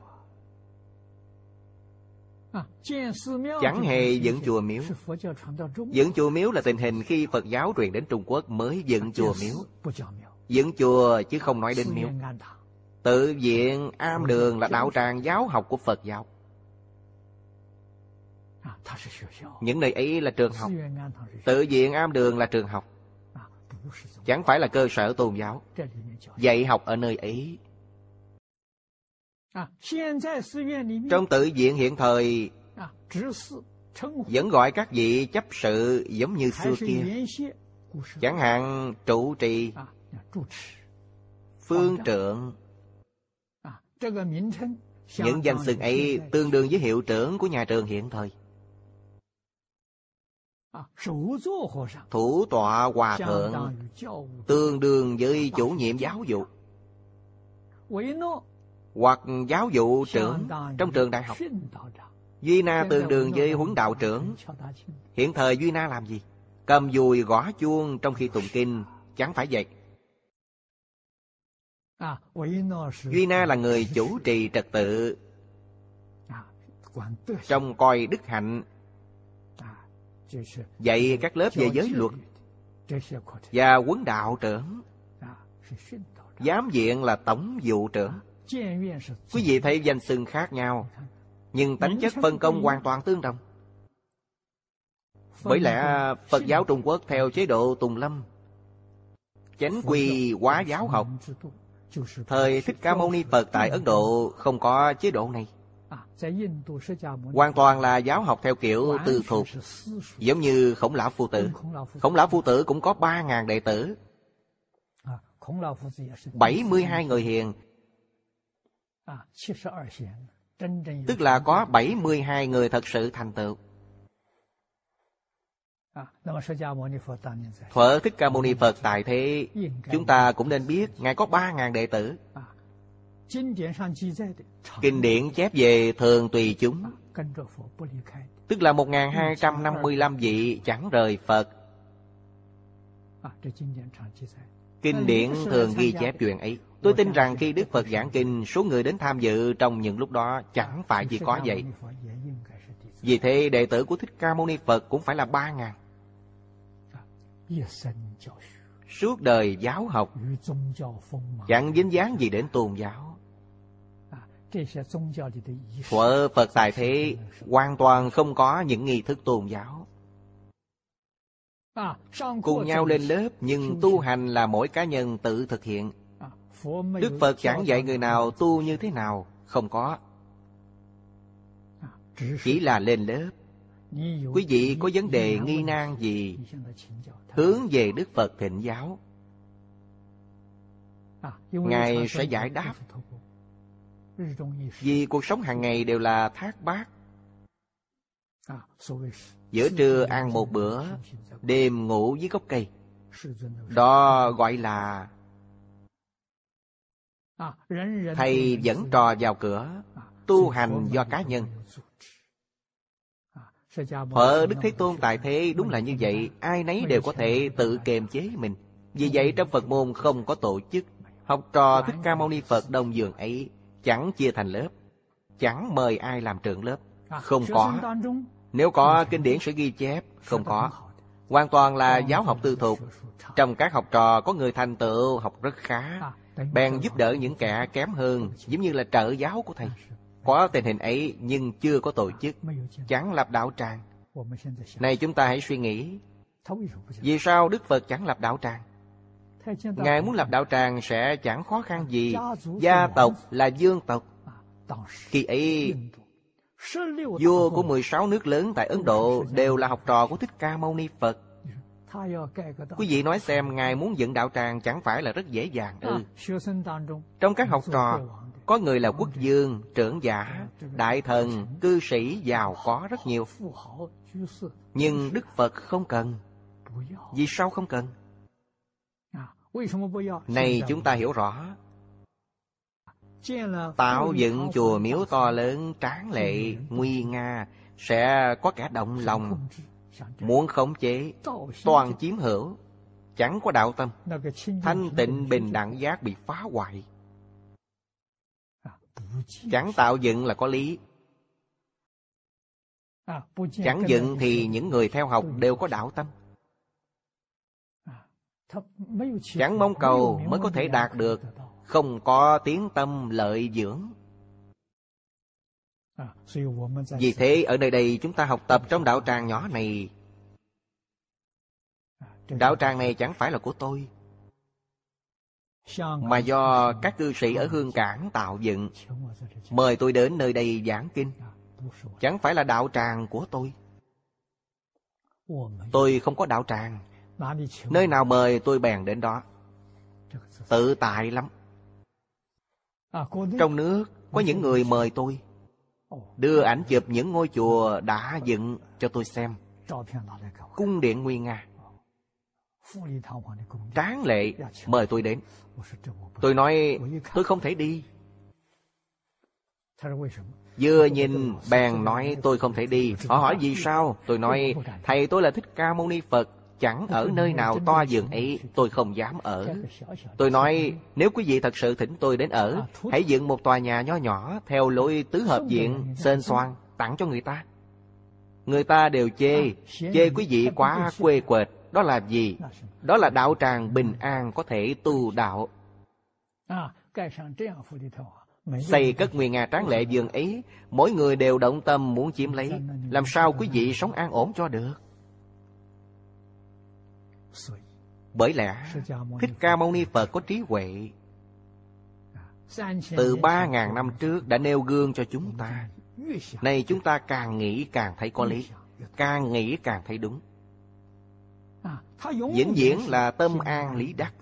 Chẳng hề dựng chùa miếu Dựng chùa miếu là tình hình khi Phật giáo truyền đến Trung Quốc mới dựng chùa miếu Dựng chùa chứ không nói đến miếu Tự viện, am đường là đạo tràng giáo học của Phật giáo những nơi ấy là trường học. Tự viện am đường là trường học. Chẳng phải là cơ sở tôn giáo. Dạy học ở nơi ấy. trong tự viện hiện thời Vẫn gọi các vị chấp sự giống như xưa kia. Chẳng hạn trụ trì Phương trượng Những danh xưng ấy tương đương với hiệu trưởng của nhà trường hiện thời Thủ tọa hòa thượng Tương đương với chủ nhiệm giáo dục。hoặc giáo vụ trưởng trong trường đại học. Duy Na tương đương với huấn đạo trưởng. Hiện thời Duy Na làm gì? Cầm dùi gõ chuông trong khi tụng kinh, chẳng phải vậy. Duy Na là người chủ trì trật tự. Trong coi đức hạnh Dạy các lớp về giới luật Và quấn đạo trưởng. Giám diện là tổng vụ trưởng. Quý vị thấy danh xưng khác nhau, Nhưng tính chất phân công hoàn toàn tương đồng. Bởi lẽ Phật giáo Trung Quốc theo chế độ Tùng Lâm, Chánh quy hóa giáo học. Thời Thích Ca Mâu Ni Phật tại Ấn Độ không có chế độ này. Hoàn toàn là giáo học theo kiểu tư thuộc Giống như Khổng Lão Phu Tử. Khổng Lão Phu Tử. Cũng có 3.000 đệ tử. 72 người hiền. Tức là có 72 người thật sự thành tựu. Thuở Thích Ca Mâu Ni Phật tại thế, chúng ta cũng nên biết Ngài có 3.000 đệ tử. Kinh điển chép về thường tùy chúng, tức là 1.255 vị chẳng rời Phật. Kinh điển thường ghi chép chuyện ấy. Tôi tin rằng khi Đức Phật giảng kinh, số người đến tham dự trong những lúc đó chẳng phải chỉ có vậy. Vì thế đệ tử của Thích Ca Mâu Ni Phật cũng phải là ba ngàn. Suốt đời giáo học Chẳng dính dáng gì đến tôn giáo Thuở Phật tại thế hoàn toàn không có những nghi thức tôn giáo. Cùng nhau lên lớp nhưng tu hành là mỗi cá nhân tự thực hiện. Đức Phật chẳng dạy người nào tu như thế nào, không có. Chỉ là lên lớp. Quý vị có vấn đề nghi nan gì, hướng về Đức Phật thịnh giáo. Ngài sẽ giải đáp Vì cuộc sống hàng ngày đều là thác bát. Giữa trưa ăn một bữa Đêm ngủ dưới gốc cây. Đó gọi là Thầy dẫn trò vào cửa Tu hành do cá nhân. Phở Đức Thế Tôn tại thế đúng là như vậy Ai nấy đều có thể tự kiềm chế mình. Vì vậy trong Phật môn không có tổ chức Học trò Thích Ca Mâu Ni Phật đồng giường ấy Chẳng chia thành lớp Chẳng mời ai làm trưởng lớp. Không có. Nếu có kinh điển sẽ ghi chép Không có. Hoàn toàn là giáo học tư thục. Trong các học trò có người thành tựu học rất khá. Bèn giúp đỡ những kẻ kém hơn Giống như là trợ giáo của thầy. Có tình hình ấy nhưng chưa có tổ chức. Chẳng lập đạo tràng. Này chúng ta hãy suy nghĩ. Vì sao Đức Phật chẳng lập đạo tràng Ngài muốn lập đạo tràng sẽ chẳng khó khăn gì. Gia tộc là dương tộc. Khi ấy Vua của 16 nước lớn tại Ấn Độ Đều là học trò của Thích Ca Mâu Ni Phật. Quý vị nói xem Ngài muốn dựng đạo tràng chẳng phải là rất dễ dàng ư. Trong các học trò Có người là quốc dương, trưởng giả, đại thần, cư sĩ giàu có rất nhiều. Nhưng Đức Phật không cần. Vì sao không cần? Này chúng ta hiểu rõ. Tạo dựng chùa miếu to lớn tráng lệ nguy nga Sẽ có kẻ động lòng Muốn khống chế Toàn chiếm hữu Chẳng có đạo tâm. Thanh tịnh bình đẳng giác bị phá hoại. Chẳng tạo dựng là có lý. Chẳng dựng thì những người theo học đều có đạo tâm Chẳng mong cầu mới có thể đạt được Không có tiếng tâm lợi dưỡng. Vì thế ở nơi đây chúng ta học tập trong đạo tràng nhỏ này. Đạo tràng này chẳng phải là của tôi Mà do các cư sĩ ở Hương Cảng tạo dựng. Mời tôi đến nơi đây giảng kinh. Chẳng phải là đạo tràng của tôi. Tôi không có đạo tràng Nơi nào mời tôi bèn đến đó. Tự tại lắm. Trong nước có những người mời tôi. Đưa ảnh chụp những ngôi chùa đã dựng cho tôi xem. Cung điện Nguy Nga. Tráng lệ mời tôi đến. Tôi nói tôi không thể đi. Vừa nhìn bèn nói tôi không thể đi. Họ hỏi vì sao? Tôi nói thầy tôi là Thích Ca Mâu Ni Phật Chẳng ở nơi nào to giường ấy Tôi không dám ở. Tôi nói nếu quý vị thật sự thỉnh tôi đến ở Hãy dựng một tòa nhà nho nhỏ Theo lối tứ hợp diện Sên xoan tặng cho người ta. Người ta đều chê Chê quý vị quá quê quệt. Đó là gì? Đó là đạo tràng bình an có thể tu đạo. Xây cất nguyên Nga tráng lệ giường ấy Mỗi người đều động tâm muốn chiếm lấy. Làm sao quý vị sống an ổn cho được bởi lẽ, Thích Ca Mâu Ni Phật có trí huệ. Từ ba ngàn năm trước đã nêu gương cho chúng ta. Nay chúng ta càng nghĩ càng thấy có lý, Càng nghĩ càng thấy đúng. Vĩnh viễn là tâm an lý đắc.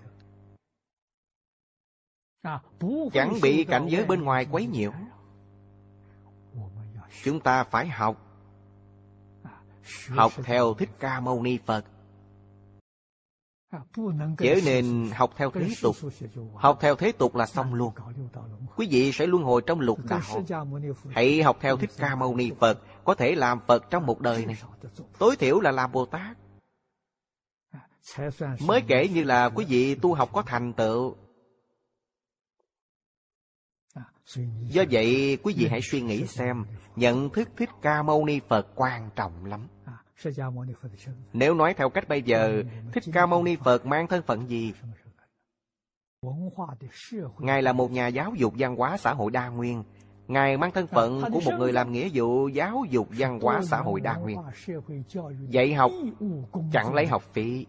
Chẳng bị cảnh giới bên ngoài quấy nhiễu. Chúng ta phải học Học theo Thích Ca Mâu Ni Phật. Chớ nên học theo thế tục. Học theo thế tục là xong luôn. Quý vị sẽ luân hồi trong lục đạo. Hãy học theo Thích Ca Mâu Ni Phật Có thể làm Phật trong một đời này. Tối thiểu là làm Bồ Tát. Mới kể như là quý vị tu học có thành tựu. Do vậy quý vị hãy suy nghĩ xem Nhận thức Thích Ca Mâu Ni Phật quan trọng lắm nếu nói theo cách bây giờ, Thích Ca Mâu Ni Phật mang thân phận gì? Ngài là một nhà giáo dục văn hóa xã hội đa nguyên. Ngài mang thân phận của một người làm nghĩa vụ giáo dục văn hóa xã hội đa nguyên. Dạy học chẳng lấy học phí,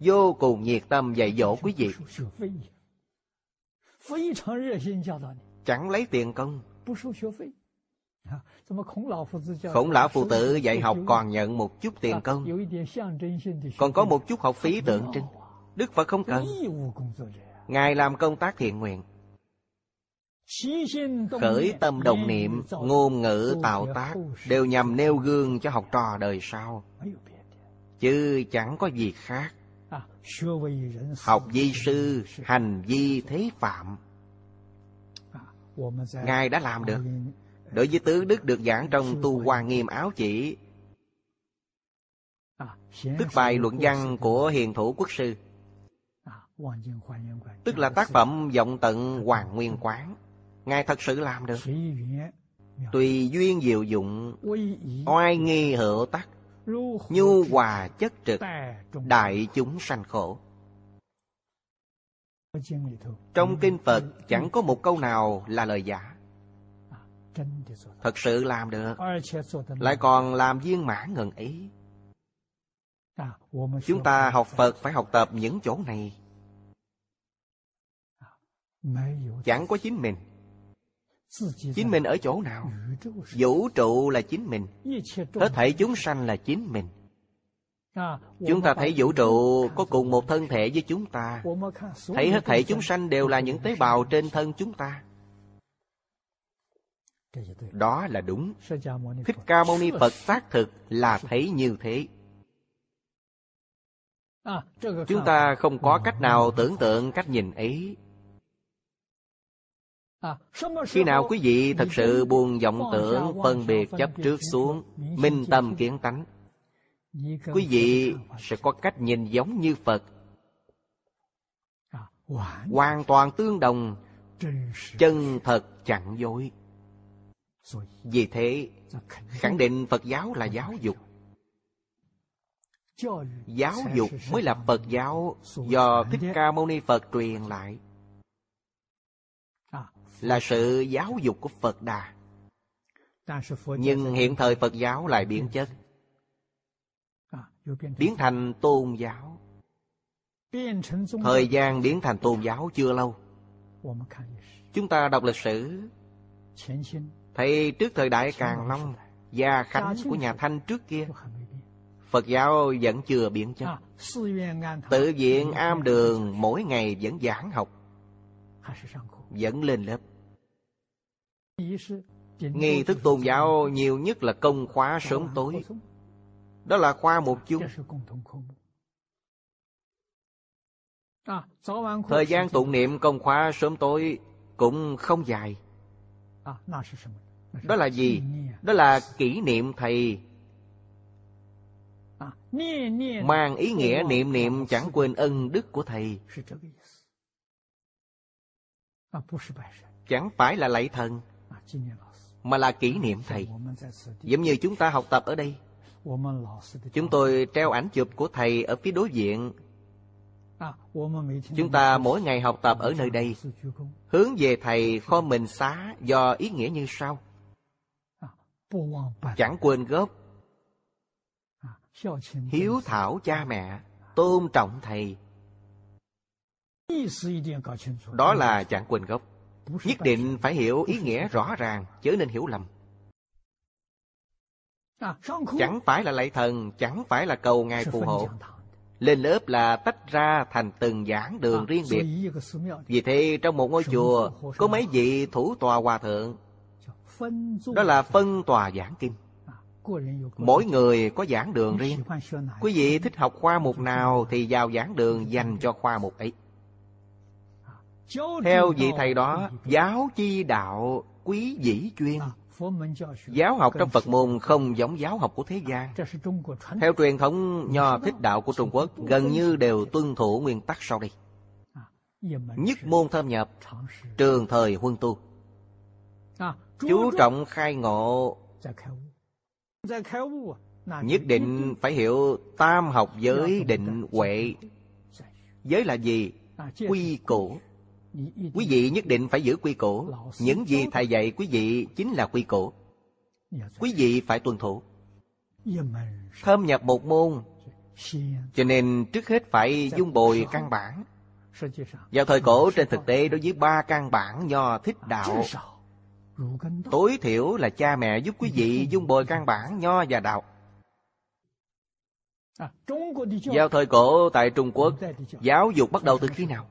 vô cùng nhiệt tâm dạy dỗ quý vị. Chẳng lấy tiền công. Khổng lão phụ tử dạy học còn nhận một chút tiền công。Còn có một chút học phí tượng trưng。Đức Phật không cần。Ngài làm công tác thiện nguyện。Khởi tâm đồng niệm Ngôn ngữ tạo tác Đều nhằm nêu gương cho học trò đời sau Chứ chẳng có gì khác。Học di sư Hành vi thế phạm。Ngài đã làm được Đối với tứ đức được giảng trong tu Hoa Nghiêm Áo Chỉ. Tức bài luận văn của hiền thủ quốc sư. Tức là tác phẩm vọng tận Hoàng Nguyên Quán. Ngài thật sự làm được. Tùy duyên diệu dụng Oai nghi hữu tắc Nhu hòa chất trực Đại chúng sanh khổ. Trong kinh Phật chẳng có một câu nào là lời giả Thật sự làm được. Lại còn làm viên mãn ngần ý Chúng ta học Phật phải học tập những chỗ này. Chẳng có chính mình. Chính mình ở chỗ nào? Vũ trụ là chính mình. Hết thảy chúng sanh là chính mình. Chúng ta thấy vũ trụ có cùng một thân thể với chúng ta. Thấy hết thảy chúng sanh đều là những tế bào trên thân chúng ta đó là đúng. Thích ca mâu ni phật xác thực là thấy như thế. Chúng ta không có cách nào tưởng tượng cách nhìn ấy. Khi nào quý vị thật sự buông vọng tưởng phân biệt chấp trước xuống minh tâm kiến tánh. Quý vị sẽ có cách nhìn giống như phật. Hoàn toàn tương đồng chân thật chẳng dối vì thế, khẳng định phật giáo là giáo dục. Giáo dục mới là phật giáo do thích ca mâu ni phật truyền lại. Là sự giáo dục của phật đà. Nhưng hiện thời phật giáo lại biến chất. Biến thành tôn giáo. Thời gian biến thành tôn giáo chưa lâu. Chúng ta đọc lịch sử. Thấy trước thời đại Càng Long Gia Khánh của nhà Thanh trước kia Phật giáo vẫn chưa biến chất. Tự viện am đường mỗi ngày vẫn giảng học Vẫn lên lớp. Nghi thức tôn giáo nhiều nhất là công khóa sớm tối. Đó là khoa một chung Thời gian tụng niệm công khóa sớm tối cũng không dài đó là gì? đó là kỷ niệm thầy. Mang ý nghĩa niệm niệm chẳng quên ân đức của thầy. chẳng phải là lạy thần mà là kỷ niệm thầy. Giống như chúng ta học tập ở đây. Chúng tôi treo ảnh chụp của thầy ở phía đối diện Chúng ta mỗi ngày học tập ở nơi đây, Hướng về Thầy kho mình xá Do ý nghĩa như sau. Chẳng quên gốc. Hiếu thảo cha mẹ, Tôn trọng Thầy. Đó là chẳng quên gốc. Nhất định phải hiểu ý nghĩa rõ ràng, Chớ nên hiểu lầm. Chẳng phải là lạy thần, Chẳng phải là cầu Ngài phù hộ lên lớp là tách ra thành từng giảng đường à, riêng biệt. Vì thế trong một ngôi chùa Có mấy vị thủ tòa hòa thượng. Đó là phân tòa giảng kinh. À, Mỗi người có giảng đường riêng. Quý vị thích học khoa mục nào Thì vào giảng đường dành cho khoa mục ấy. À, Theo vị thầy đó Giáo chi đạo quý dĩ chuyên Giáo học trong Phật môn không giống giáo học của thế gian. Theo truyền thống nho thích đạo của Trung Quốc, gần như đều tuân thủ nguyên tắc sau đây. Nhất môn thâm nhập, trường thời huân tu. Chú trọng khai ngộ, nhất định phải hiểu tam học giới định huệ. Giới là gì? Quy củ. Quý vị nhất định phải giữ quy củ. Những gì Thầy dạy quý vị chính là quy củ. Quý vị phải tuân thủ. Thâm nhập một môn, Cho nên trước hết phải dung bồi căn bản. Vào thời cổ, trên thực tế, đối với ba căn bản nho thích đạo, Tối thiểu là cha mẹ giúp quý vị dung bồi căn bản nho và đạo. Vào thời cổ tại Trung Quốc, Giáo dục bắt đầu từ khi nào?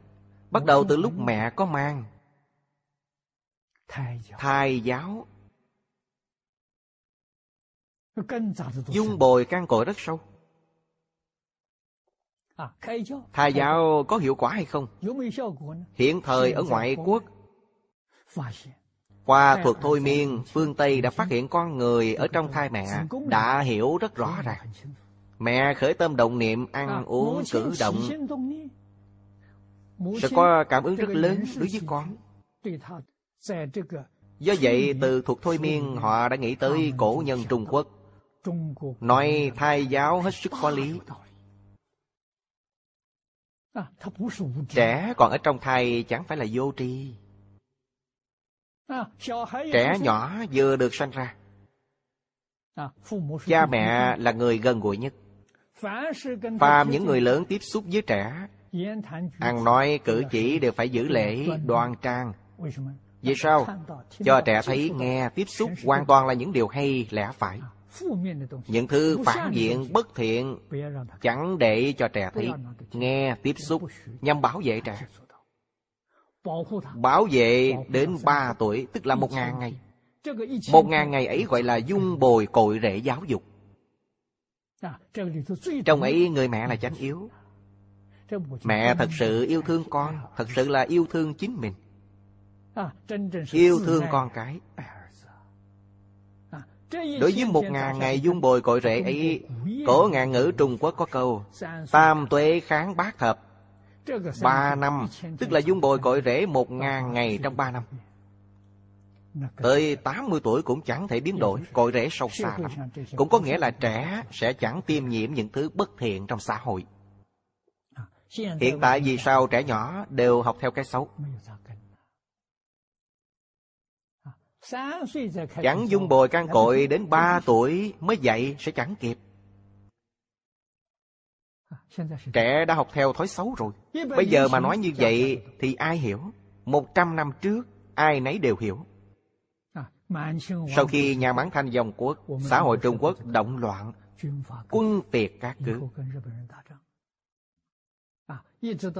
Bắt đầu từ lúc mẹ có mang. Thai giáo. Dung bồi căn cội rất sâu. Thai giáo có hiệu quả hay không? Hiện thời ở ngoại quốc. Qua thuật thôi miên Phương Tây đã phát hiện con người Ở trong thai mẹ Đã hiểu rất rõ ràng. Mẹ khởi tâm động niệm ăn uống cử động Sẽ có cảm ứng rất lớn đối với con. Do vậy từ thuộc thôi miên Họ đã nghĩ tới cổ nhân Trung Quốc. Nói thai giáo hết sức có lý. Trẻ còn ở trong thai chẳng phải là vô tri. Trẻ nhỏ vừa được sanh ra. Cha mẹ là người gần gũi nhất. Phàm những người lớn tiếp xúc với trẻ Ăn nói, cử chỉ đều phải giữ lễ, đoan trang. Vì sao? Cho trẻ thấy nghe, tiếp xúc hoàn toàn là những điều hay, lẽ phải. Những thứ phản diện, bất thiện, Chẳng để cho trẻ thấy Nghe, tiếp xúc, nhằm bảo vệ trẻ. Bảo vệ đến ba tuổi, Tức là một ngàn ngày. Một ngàn ngày ấy gọi là dung bồi cội rễ giáo dục. Trong ấy, người mẹ là chánh yếu. Mẹ thật sự yêu thương con Thật sự là yêu thương chính mình. Yêu thương con cái. Đối với một ngàn ngày dung bồi cội rễ ấy Cổ ngạn ngữ Trung Quốc có câu Tam tuệ kháng bát thập Ba năm Tức là dung bồi cội rễ một ngàn ngày trong ba năm. Tới 80 tuổi cũng chẳng thể biến đổi Cội rễ sâu xa lắm. Cũng có nghĩa là trẻ sẽ chẳng tiêm nhiễm những thứ bất thiện trong xã hội Hiện tại vì sao trẻ nhỏ đều học theo cái xấu? Chẳng dung bồi căn cội đến 3 tuổi mới dạy sẽ chẳng kịp. Trẻ đã học theo thói xấu rồi. Bây giờ mà nói như vậy thì ai hiểu? Một trăm năm trước ai nấy đều hiểu. Sau khi nhà Mãn Thanh dòng quốc, xã hội Trung Quốc động loạn, quân tiệt các cứ.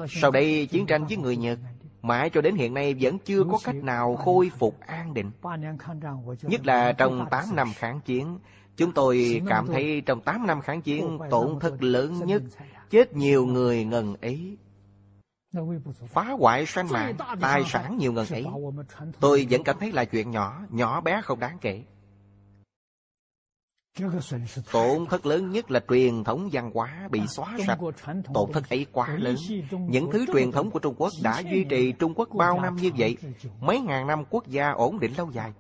Sau đây chiến tranh với người Nhật, mãi cho đến hiện nay vẫn chưa có cách nào khôi phục an định. Nhất là trong 8 năm kháng chiến, chúng tôi cảm thấy trong 8 năm kháng chiến tổn thất lớn nhất, chết nhiều người ngần ấy. Phá hoại sanh mạng, tài sản nhiều ngần ấy Tôi vẫn cảm thấy là chuyện nhỏ, nhỏ bé không đáng kể Tổn thất lớn nhất là truyền thống văn hóa bị xóa sạch. Tổn thất ấy quá lớn. Những thứ truyền thống của Trung Quốc đã duy trì Trung Quốc bao năm như vậy Mấy ngàn năm quốc gia ổn định lâu dài.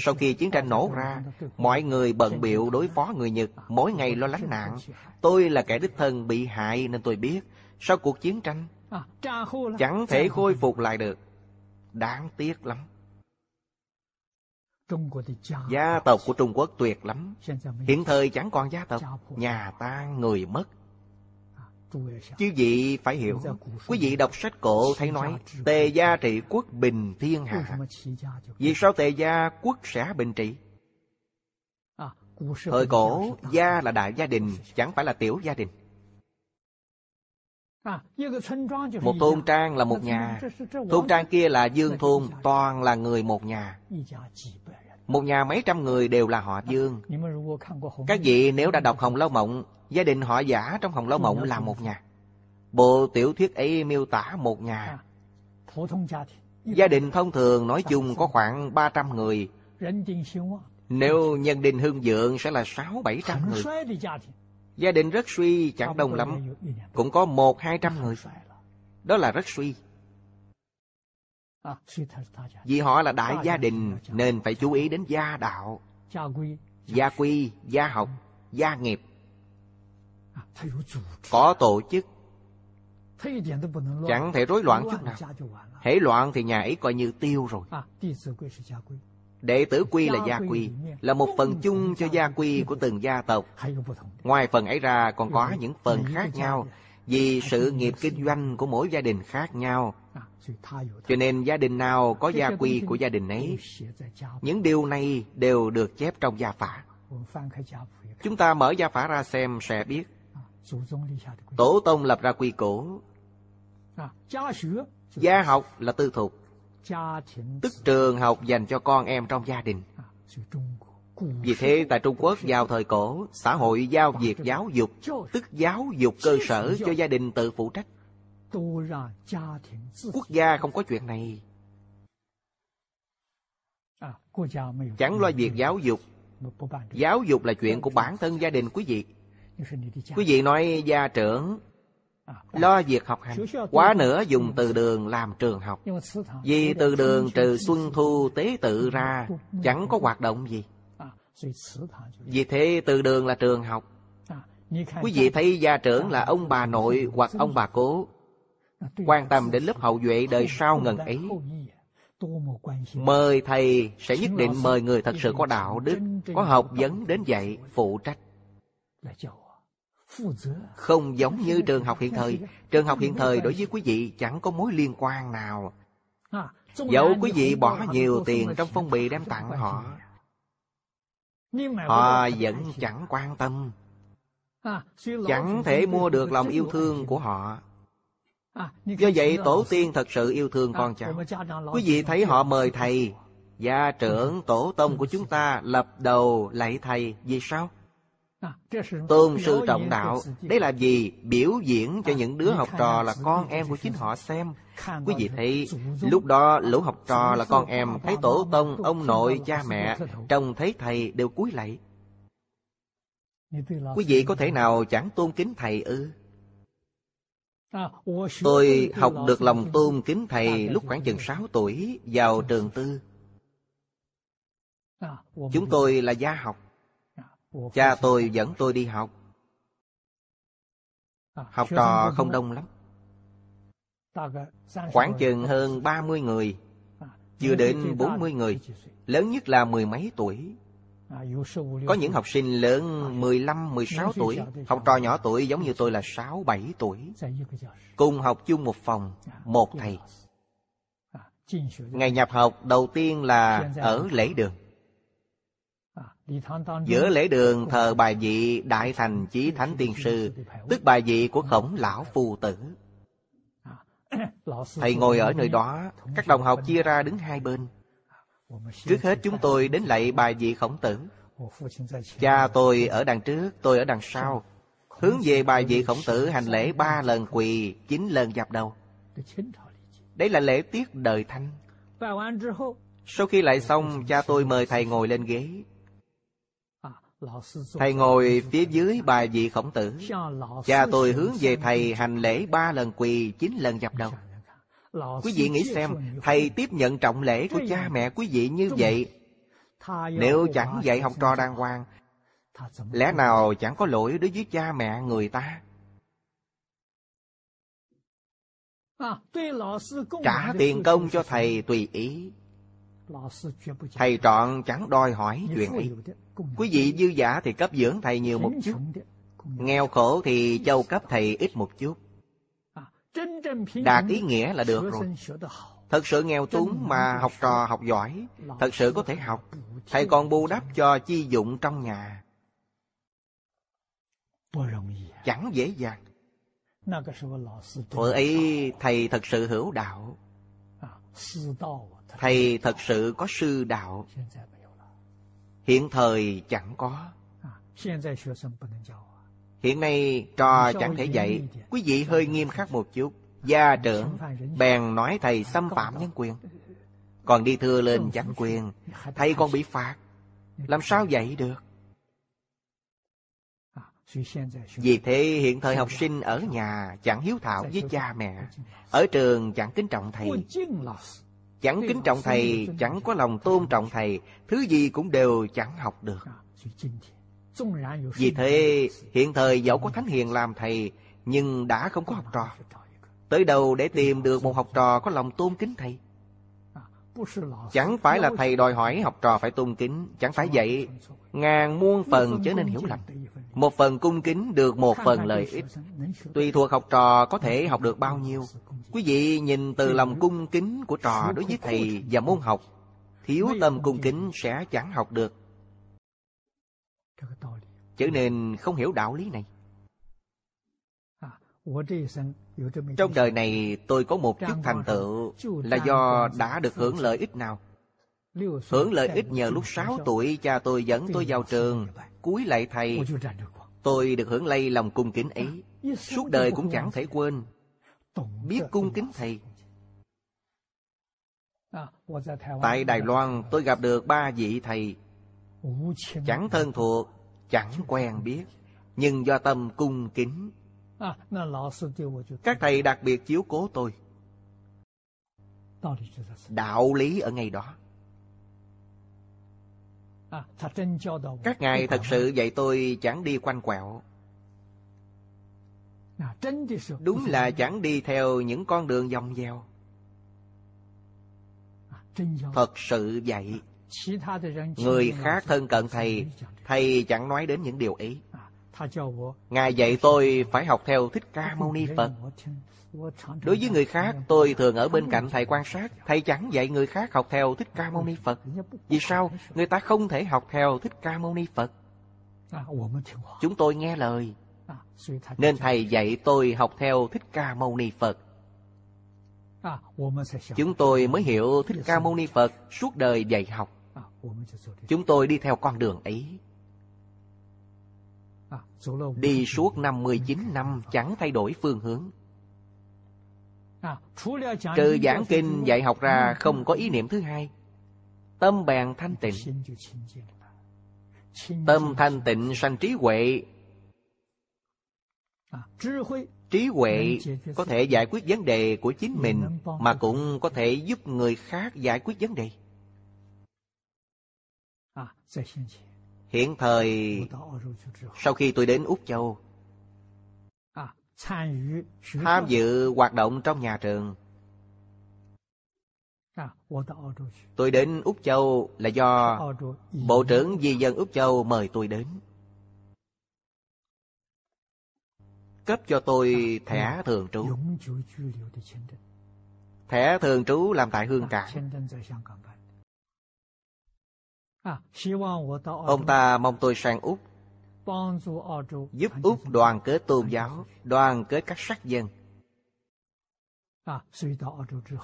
Sau khi chiến tranh nổ ra Mọi người bận biệu đối phó người Nhật Mỗi ngày lo lánh nạn. Tôi là kẻ đích thân bị hại nên tôi biết Sau cuộc chiến tranh À, Chẳng thể khôi phục lại được. Đáng tiếc lắm Gia tộc của Trung Quốc tuyệt lắm. Hiện thời chẳng còn gia tộc. Nhà tan người mất. À, Chứ vị phải hiểu. Quý vị đọc sách cổ thấy nói Tề gia trị quốc bình thiên hạ. Vì sao tề gia quốc sẽ bình trị? À, Thời cổ gia là đại gia đình Chẳng phải là tiểu gia đình. Một thôn trang là một nhà. Thôn trang kia là dương thôn Toàn là người một nhà một nhà mấy trăm người đều là họ dương. Các vị nếu đã đọc Hồng Lâu Mộng, Gia đình họ giả trong Hồng Lâu Mộng là một nhà. Bộ tiểu thuyết ấy miêu tả một nhà. Gia đình thông thường nói chung có khoảng 300 người. Nếu nhân đình hương dượng sẽ là 6-700 người. Gia đình rất suy, chẳng đông lắm. Cũng có một hai trăm người. Đó là rất suy. Vì họ là đại gia đình Nên phải chú ý đến gia đạo. Gia quy, gia học, gia nghiệp. Có tổ chức. Chẳng thể rối loạn chút nào. Hễ loạn thì nhà ấy coi như tiêu rồi. Đệ tử quy là gia quy Là một phần chung cho gia quy của từng gia tộc. Ngoài phần ấy ra còn có những phần khác nhau vì sự nghiệp kinh doanh của mỗi gia đình khác nhau. Cho nên gia đình nào có gia quy của gia đình ấy, Những điều này đều được chép trong gia phả. Chúng ta mở gia phả ra xem sẽ biết. Tổ tông lập ra quy củ. Gia học là tư thục. Tức trường học dành cho con em trong gia đình. Vì thế tại Trung Quốc vào thời cổ, Xã hội giao việc giáo dục, Tức giáo dục cơ sở cho gia đình tự phụ trách. Quốc gia không có chuyện này. Chẳng lo việc giáo dục. Giáo dục là chuyện của bản thân gia đình, quý vị. Quý vị nói, gia trưởng, Lo việc học hành, Quá nữa dùng từ đường làm trường học. Vì từ đường trừ xuân thu tế tự ra, Chẳng có hoạt động gì. Vì thế từ đường là trường học. Quý vị thấy gia trưởng là ông bà nội hoặc ông bà cố. Quan tâm đến lớp hậu duệ đời sau ngần ấy. Mời thầy sẽ nhất định mời người thật sự có đạo đức Có học vấn đến dạy phụ trách. không giống như trường học hiện thời Trường học hiện thời đối với quý vị chẳng có mối liên quan nào. Dẫu quý vị bỏ nhiều tiền trong phong bì đem tặng họ Họ vẫn chẳng quan tâm. Chẳng thể mua được lòng yêu thương của họ. Do vậy tổ tiên thật sự yêu thương con cháu. Quý vị thấy họ mời thầy. Gia trưởng tổ tông của chúng ta lập đầu lạy thầy. Vì sao? Tôn sư trọng đạo Đây là gì? Biểu diễn cho những đứa học trò là con em của chính họ. xem. Quý vị thấy Lúc đó lũ học trò là con em Thấy tổ tông, ông nội, cha mẹ Trông thấy thầy đều cúi lạy. Quý vị có thể nào chẳng tôn kính thầy ư? Tôi học được lòng tôn kính thầy lúc khoảng chừng 6 tuổi vào trường tư. Chúng tôi là gia học. Cha tôi dẫn tôi đi học. Học trò không đông lắm. Khoảng chừng hơn 30 người. Chưa đến 40 người. Lớn nhất là mười mấy tuổi. Có những học sinh lớn 15, 16 tuổi. Học trò nhỏ tuổi giống như tôi là 6, 7 tuổi. Cùng học chung một phòng Một thầy. Ngày nhập học đầu tiên là ở lễ đường Giữa lễ đường thờ bài vị Đại Thành Chí Thánh Tiên Sư Tức bài vị của khổng lão phù tử. Thầy ngồi ở nơi đó Các đồng học chia ra đứng hai bên. Trước hết chúng tôi đến lạy bài vị khổng tử. Cha tôi ở đằng trước, tôi ở đằng sau. Hướng về bài vị khổng tử hành lễ ba lần quỳ, chín lần dập đầu. Đấy là lễ tiết đời thanh Sau khi lại xong, cha tôi mời thầy ngồi lên ghế Thầy ngồi phía dưới bài vị khổng tử. Cha tôi hướng về thầy hành lễ ba lần quỳ, chín lần dập đầu. Quý vị nghĩ xem, Thầy tiếp nhận trọng lễ của cha mẹ quý vị như vậy, Nếu chẳng dạy học trò đàng hoàng, Lẽ nào chẳng có lỗi đối với cha mẹ người ta? Trả tiền công cho thầy tùy ý. Thầy trọn chẳng đòi hỏi chuyện ấy. Quý vị dư giả thì cấp dưỡng thầy nhiều một chút. Nghèo khổ thì châu cấp thầy ít một chút. Đạt ý nghĩa là được rồi. Thật sự nghèo túng mà học trò học giỏi Thật sự có thể học. Thầy còn bù đắp cho chi dụng trong nhà. Chẳng dễ dàng. Thuở ấy thầy thật sự hữu đạo Thầy thật sự có sư đạo. Hiện thời chẳng có. Hiện nay trò chẳng thể dạy. Quý vị hơi nghiêm khắc một chút. Gia trưởng bèn nói thầy xâm phạm nhân quyền. Còn đi thưa lên chẳng quyền. Thầy còn bị phạt. Làm sao dạy được? Vì thế hiện thời học sinh ở nhà Chẳng hiếu thảo với cha mẹ. Ở trường chẳng kính trọng thầy. Chẳng kính trọng thầy, chẳng có lòng tôn trọng thầy, thứ gì cũng đều chẳng học được. Vì thế, hiện thời dẫu có thánh hiền làm thầy, nhưng đã không có học trò. Tới đâu để tìm được một học trò có lòng tôn kính thầy Chẳng phải là thầy đòi hỏi học trò phải tôn kính, Chẳng phải vậy, Ngàn muôn phần trở nên hiểu lầm. Một phần cung kính được một phần lợi ích. Tùy thuộc học trò có thể học được bao nhiêu. Quý vị nhìn từ lòng cung kính của trò đối với thầy và môn học, Thiếu tâm cung kính sẽ chẳng học được. Trở nên không hiểu đạo lý này trong đời này tôi có một chút thành tựu Là do đã được hưởng lợi ích nào. Hưởng lợi ích nhờ lúc 6 tuổi Cha tôi dẫn tôi vào trường Cúi lại thầy. Tôi được hưởng lây lòng cung kính ấy. Suốt đời cũng chẳng thể quên. Biết cung kính thầy. Tại Đài Loan tôi gặp được ba vị thầy. Chẳng thân thuộc Chẳng quen biết. Nhưng do tâm cung kính các thầy đặc biệt chiếu cố tôi. Đạo lý ở ngay đó. Các ngài thật sự dạy tôi chẳng đi quanh quẹo. Đúng là chẳng đi theo những con đường vòng vèo. Thật sự vậy. Người khác thân cận thầy thầy chẳng nói đến những điều ấy Ngài dạy tôi phải học theo Thích Ca Mâu Ni Phật. Đối với người khác, tôi thường ở bên cạnh thầy quan sát. Thầy chẳng dạy người khác học theo Thích Ca Mâu Ni Phật. Vì sao? Người ta không thể học theo Thích Ca Mâu Ni Phật. Chúng tôi nghe lời. Nên thầy dạy tôi học theo Thích Ca Mâu Ni Phật. Chúng tôi mới hiểu Thích Ca Mâu Ni Phật suốt đời dạy học. Chúng tôi đi theo con đường ấy. Đi suốt 59 năm chẳng thay đổi phương hướng. Trừ giảng kinh dạy học ra không có ý niệm thứ hai. Tâm bèn thanh tịnh. Tâm thanh tịnh sanh trí huệ. Trí huệ có thể giải quyết vấn đề của chính mình Mà cũng có thể giúp người khác giải quyết vấn đề Hiện thời, Sau khi tôi đến Úc Châu, Tham dự hoạt động trong nhà trường. Tôi đến Úc Châu là do Bộ trưởng Di dân Úc Châu mời tôi đến. Cấp cho tôi thẻ thường trú. Thẻ thường trú làm tại Hương Cảng Ông ta mong tôi sang Úc. Giúp Úc đoàn kết tôn giáo Đoàn kết các sắc dân.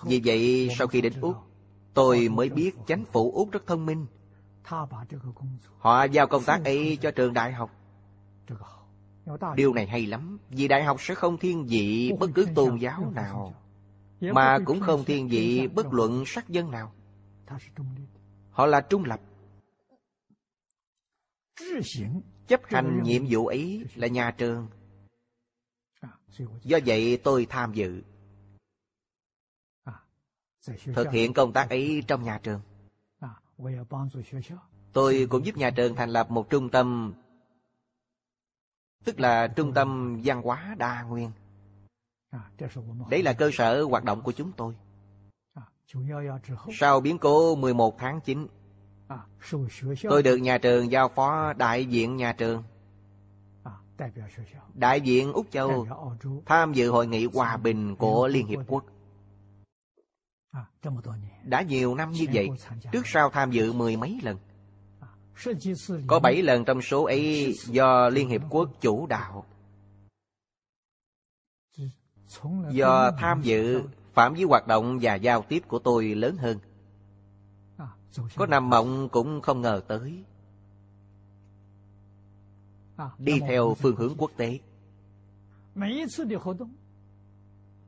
Vì vậy sau khi đến Úc Tôi mới biết chánh phủ Úc rất thông minh. Họ giao công tác ấy cho trường đại học. Điều này hay lắm Vì đại học sẽ không thiên vị bất cứ tôn giáo nào Mà cũng không thiên vị bất luận sắc dân nào. Họ là trung lập chấp hành nhiệm vụ ấy là nhà trường. Do vậy tôi tham dự. Thực hiện công tác ấy trong nhà trường. Tôi cũng giúp nhà trường thành lập một trung tâm tức là trung tâm văn hóa đa nguyên. Đấy là cơ sở hoạt động của chúng tôi. Sau biến cố 11 tháng 9 Tôi được nhà trường giao phó đại diện nhà trường. Đại diện Úc Châu Tham dự hội nghị hòa bình của Liên Hiệp Quốc. Đã nhiều năm như vậy Trước sau tham dự mười mấy lần. Có bảy lần trong số ấy do Liên Hiệp Quốc chủ đạo. Do tham dự phạm vi hoạt động và giao tiếp của tôi lớn hơn có nằm mộng cũng không ngờ tới. Đi theo phương hướng quốc tế.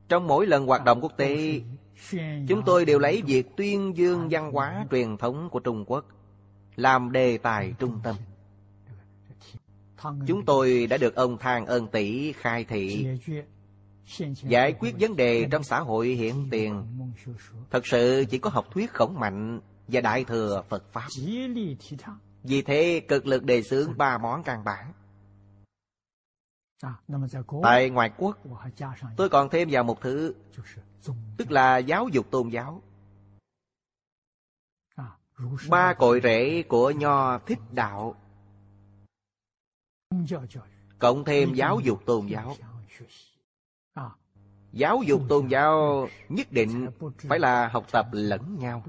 Trong mỗi lần hoạt động quốc tế Chúng tôi đều lấy việc tuyên dương văn hóa truyền thống của Trung Quốc Làm đề tài trung tâm. Chúng tôi đã được ông Thang ơn tỷ khai thị. Giải quyết vấn đề trong xã hội hiện tiền. Thật sự chỉ có học thuyết khổng mạnh và Đại Thừa Phật Pháp. Vì thế cực lực đề xướng ba món căn bản. Tại ngoại quốc Tôi còn thêm vào một thứ Tức là giáo dục tôn giáo. Ba cội rễ của Nho thích đạo. Cộng thêm giáo dục tôn giáo. Giáo dục tôn giáo nhất định phải là học tập lẫn nhau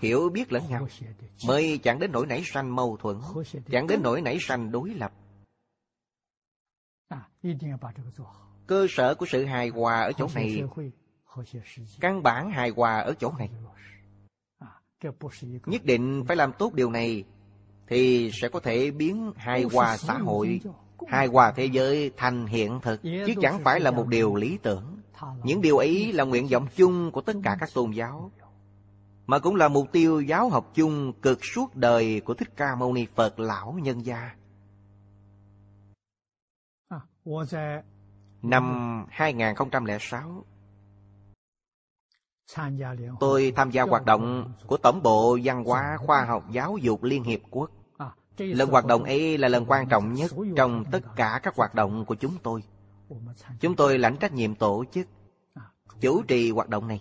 Hiểu biết lẫn nhau. Mới chẳng đến nỗi nảy sanh mâu thuẫn, Chẳng đến nỗi nảy sanh đối lập. Cơ sở của sự hài hòa ở chỗ này, Căn bản hài hòa ở chỗ này. Nhất định phải làm tốt điều này Thì sẽ có thể biến hài hòa xã hội, Hài hòa thế giới thành hiện thực, Chứ chẳng phải là một điều lý tưởng. Những điều ấy là nguyện vọng chung của tất cả các tôn giáo. Mà cũng là mục tiêu giáo học chung cực suốt đời của Thích Ca Mâu Ni Phật Lão Nhân Gia. Năm 2006 Tôi tham gia hoạt động của Tổng bộ Văn hóa Khoa học Giáo dục Liên Hiệp Quốc. Lần hoạt động ấy là lần quan trọng nhất trong tất cả các hoạt động của chúng tôi. Chúng tôi lãnh trách nhiệm tổ chức, chủ trì hoạt động này.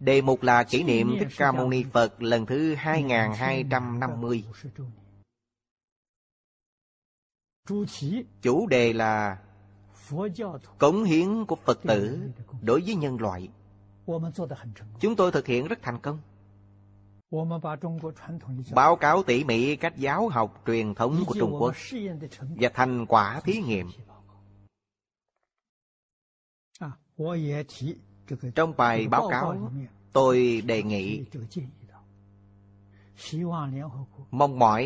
Đề mục là kỷ niệm Thích Ca Mâu Ni Phật lần thứ 2250. Chủ đề là Cống hiến của Phật tử đối với nhân loại. Chúng tôi thực hiện rất thành công. Báo cáo tỉ mỉ cách giáo học truyền thống của Trung Quốc Và thành quả thí nghiệm trong bài báo cáo, Tôi đề nghị Mong mỏi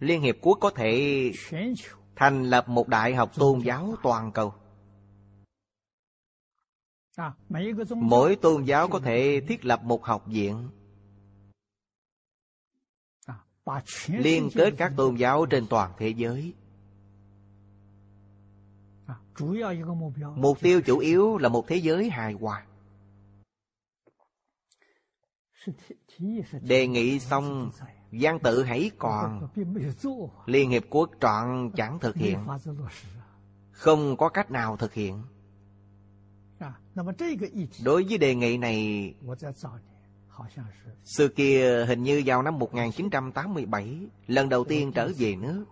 Liên Hiệp Quốc có thể thành lập một đại học tôn giáo toàn cầu. Mỗi tôn giáo có thể thiết lập một học viện liên kết các tôn giáo trên toàn thế giới. Mục tiêu chủ yếu là một thế giới hài hòa. Đề nghị xong Giang tự hãy còn. Liên Hiệp Quốc trọn chẳng thực hiện. Không có cách nào thực hiện. Đối với đề nghị này, Xưa kia hình như vào năm 1987 Lần đầu tiên trở về nước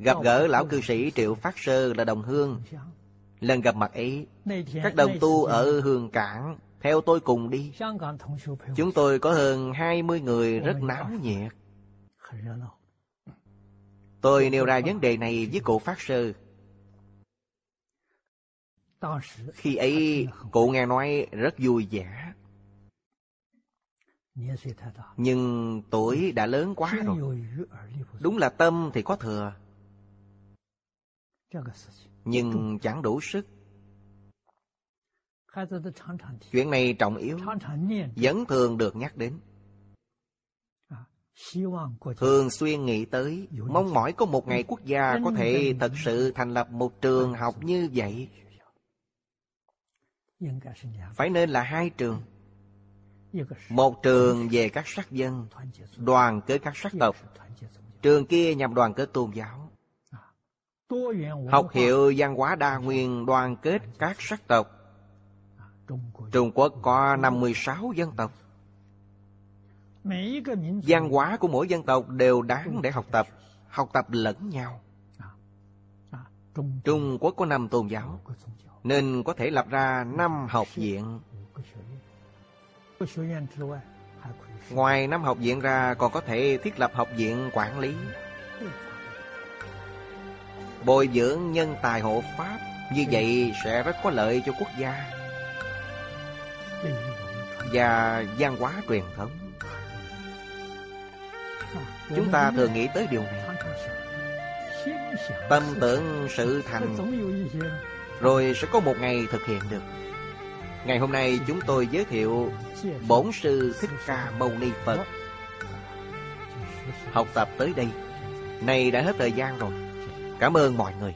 Gặp gỡ lão cư sĩ Triệu Phát Sơ là đồng hương. Lần gặp mặt ấy Các đồng tu ở Hương Cảng theo tôi cùng đi. Chúng tôi có hơn 20 người rất náo nhiệt. Tôi nêu ra vấn đề này với cụ Phát Sơ. Khi ấy cụ nghe nói rất vui vẻ. Nhưng tuổi đã lớn quá rồi. Đúng là tâm thì có thừa nhưng chẳng đủ sức. Chuyện này trọng yếu, Vẫn thường được nhắc đến. Thường xuyên nghĩ tới, Mong mỏi có một ngày quốc gia Có thể thật sự thành lập một trường học như vậy. Phải nên là hai trường. Một trường về các sắc dân, Đoàn kết các sắc tộc. Trường kia nhằm đoàn kết tôn giáo. Học hiệu văn hóa đa nguyên đoàn kết các sắc tộc. Trung Quốc có 56 dân tộc. Văn hóa của mỗi dân tộc đều đáng để học tập Học tập lẫn nhau. Trung Quốc có năm tôn giáo, Nên có thể lập ra năm học viện. Ngoài năm học viện ra, còn có thể thiết lập học viện quản lý. Bồi dưỡng nhân tài hộ Pháp. Như vậy sẽ rất có lợi cho quốc gia. Và văn hóa truyền thống. Chúng ta thường nghĩ tới điều này. Tâm tưởng sự thành. Rồi sẽ có một ngày thực hiện được. Ngày hôm nay chúng tôi giới thiệu bổn sư thích ca mâu ni phật. Học tập tới đây. Này đã hết thời gian rồi cảm ơn mọi người.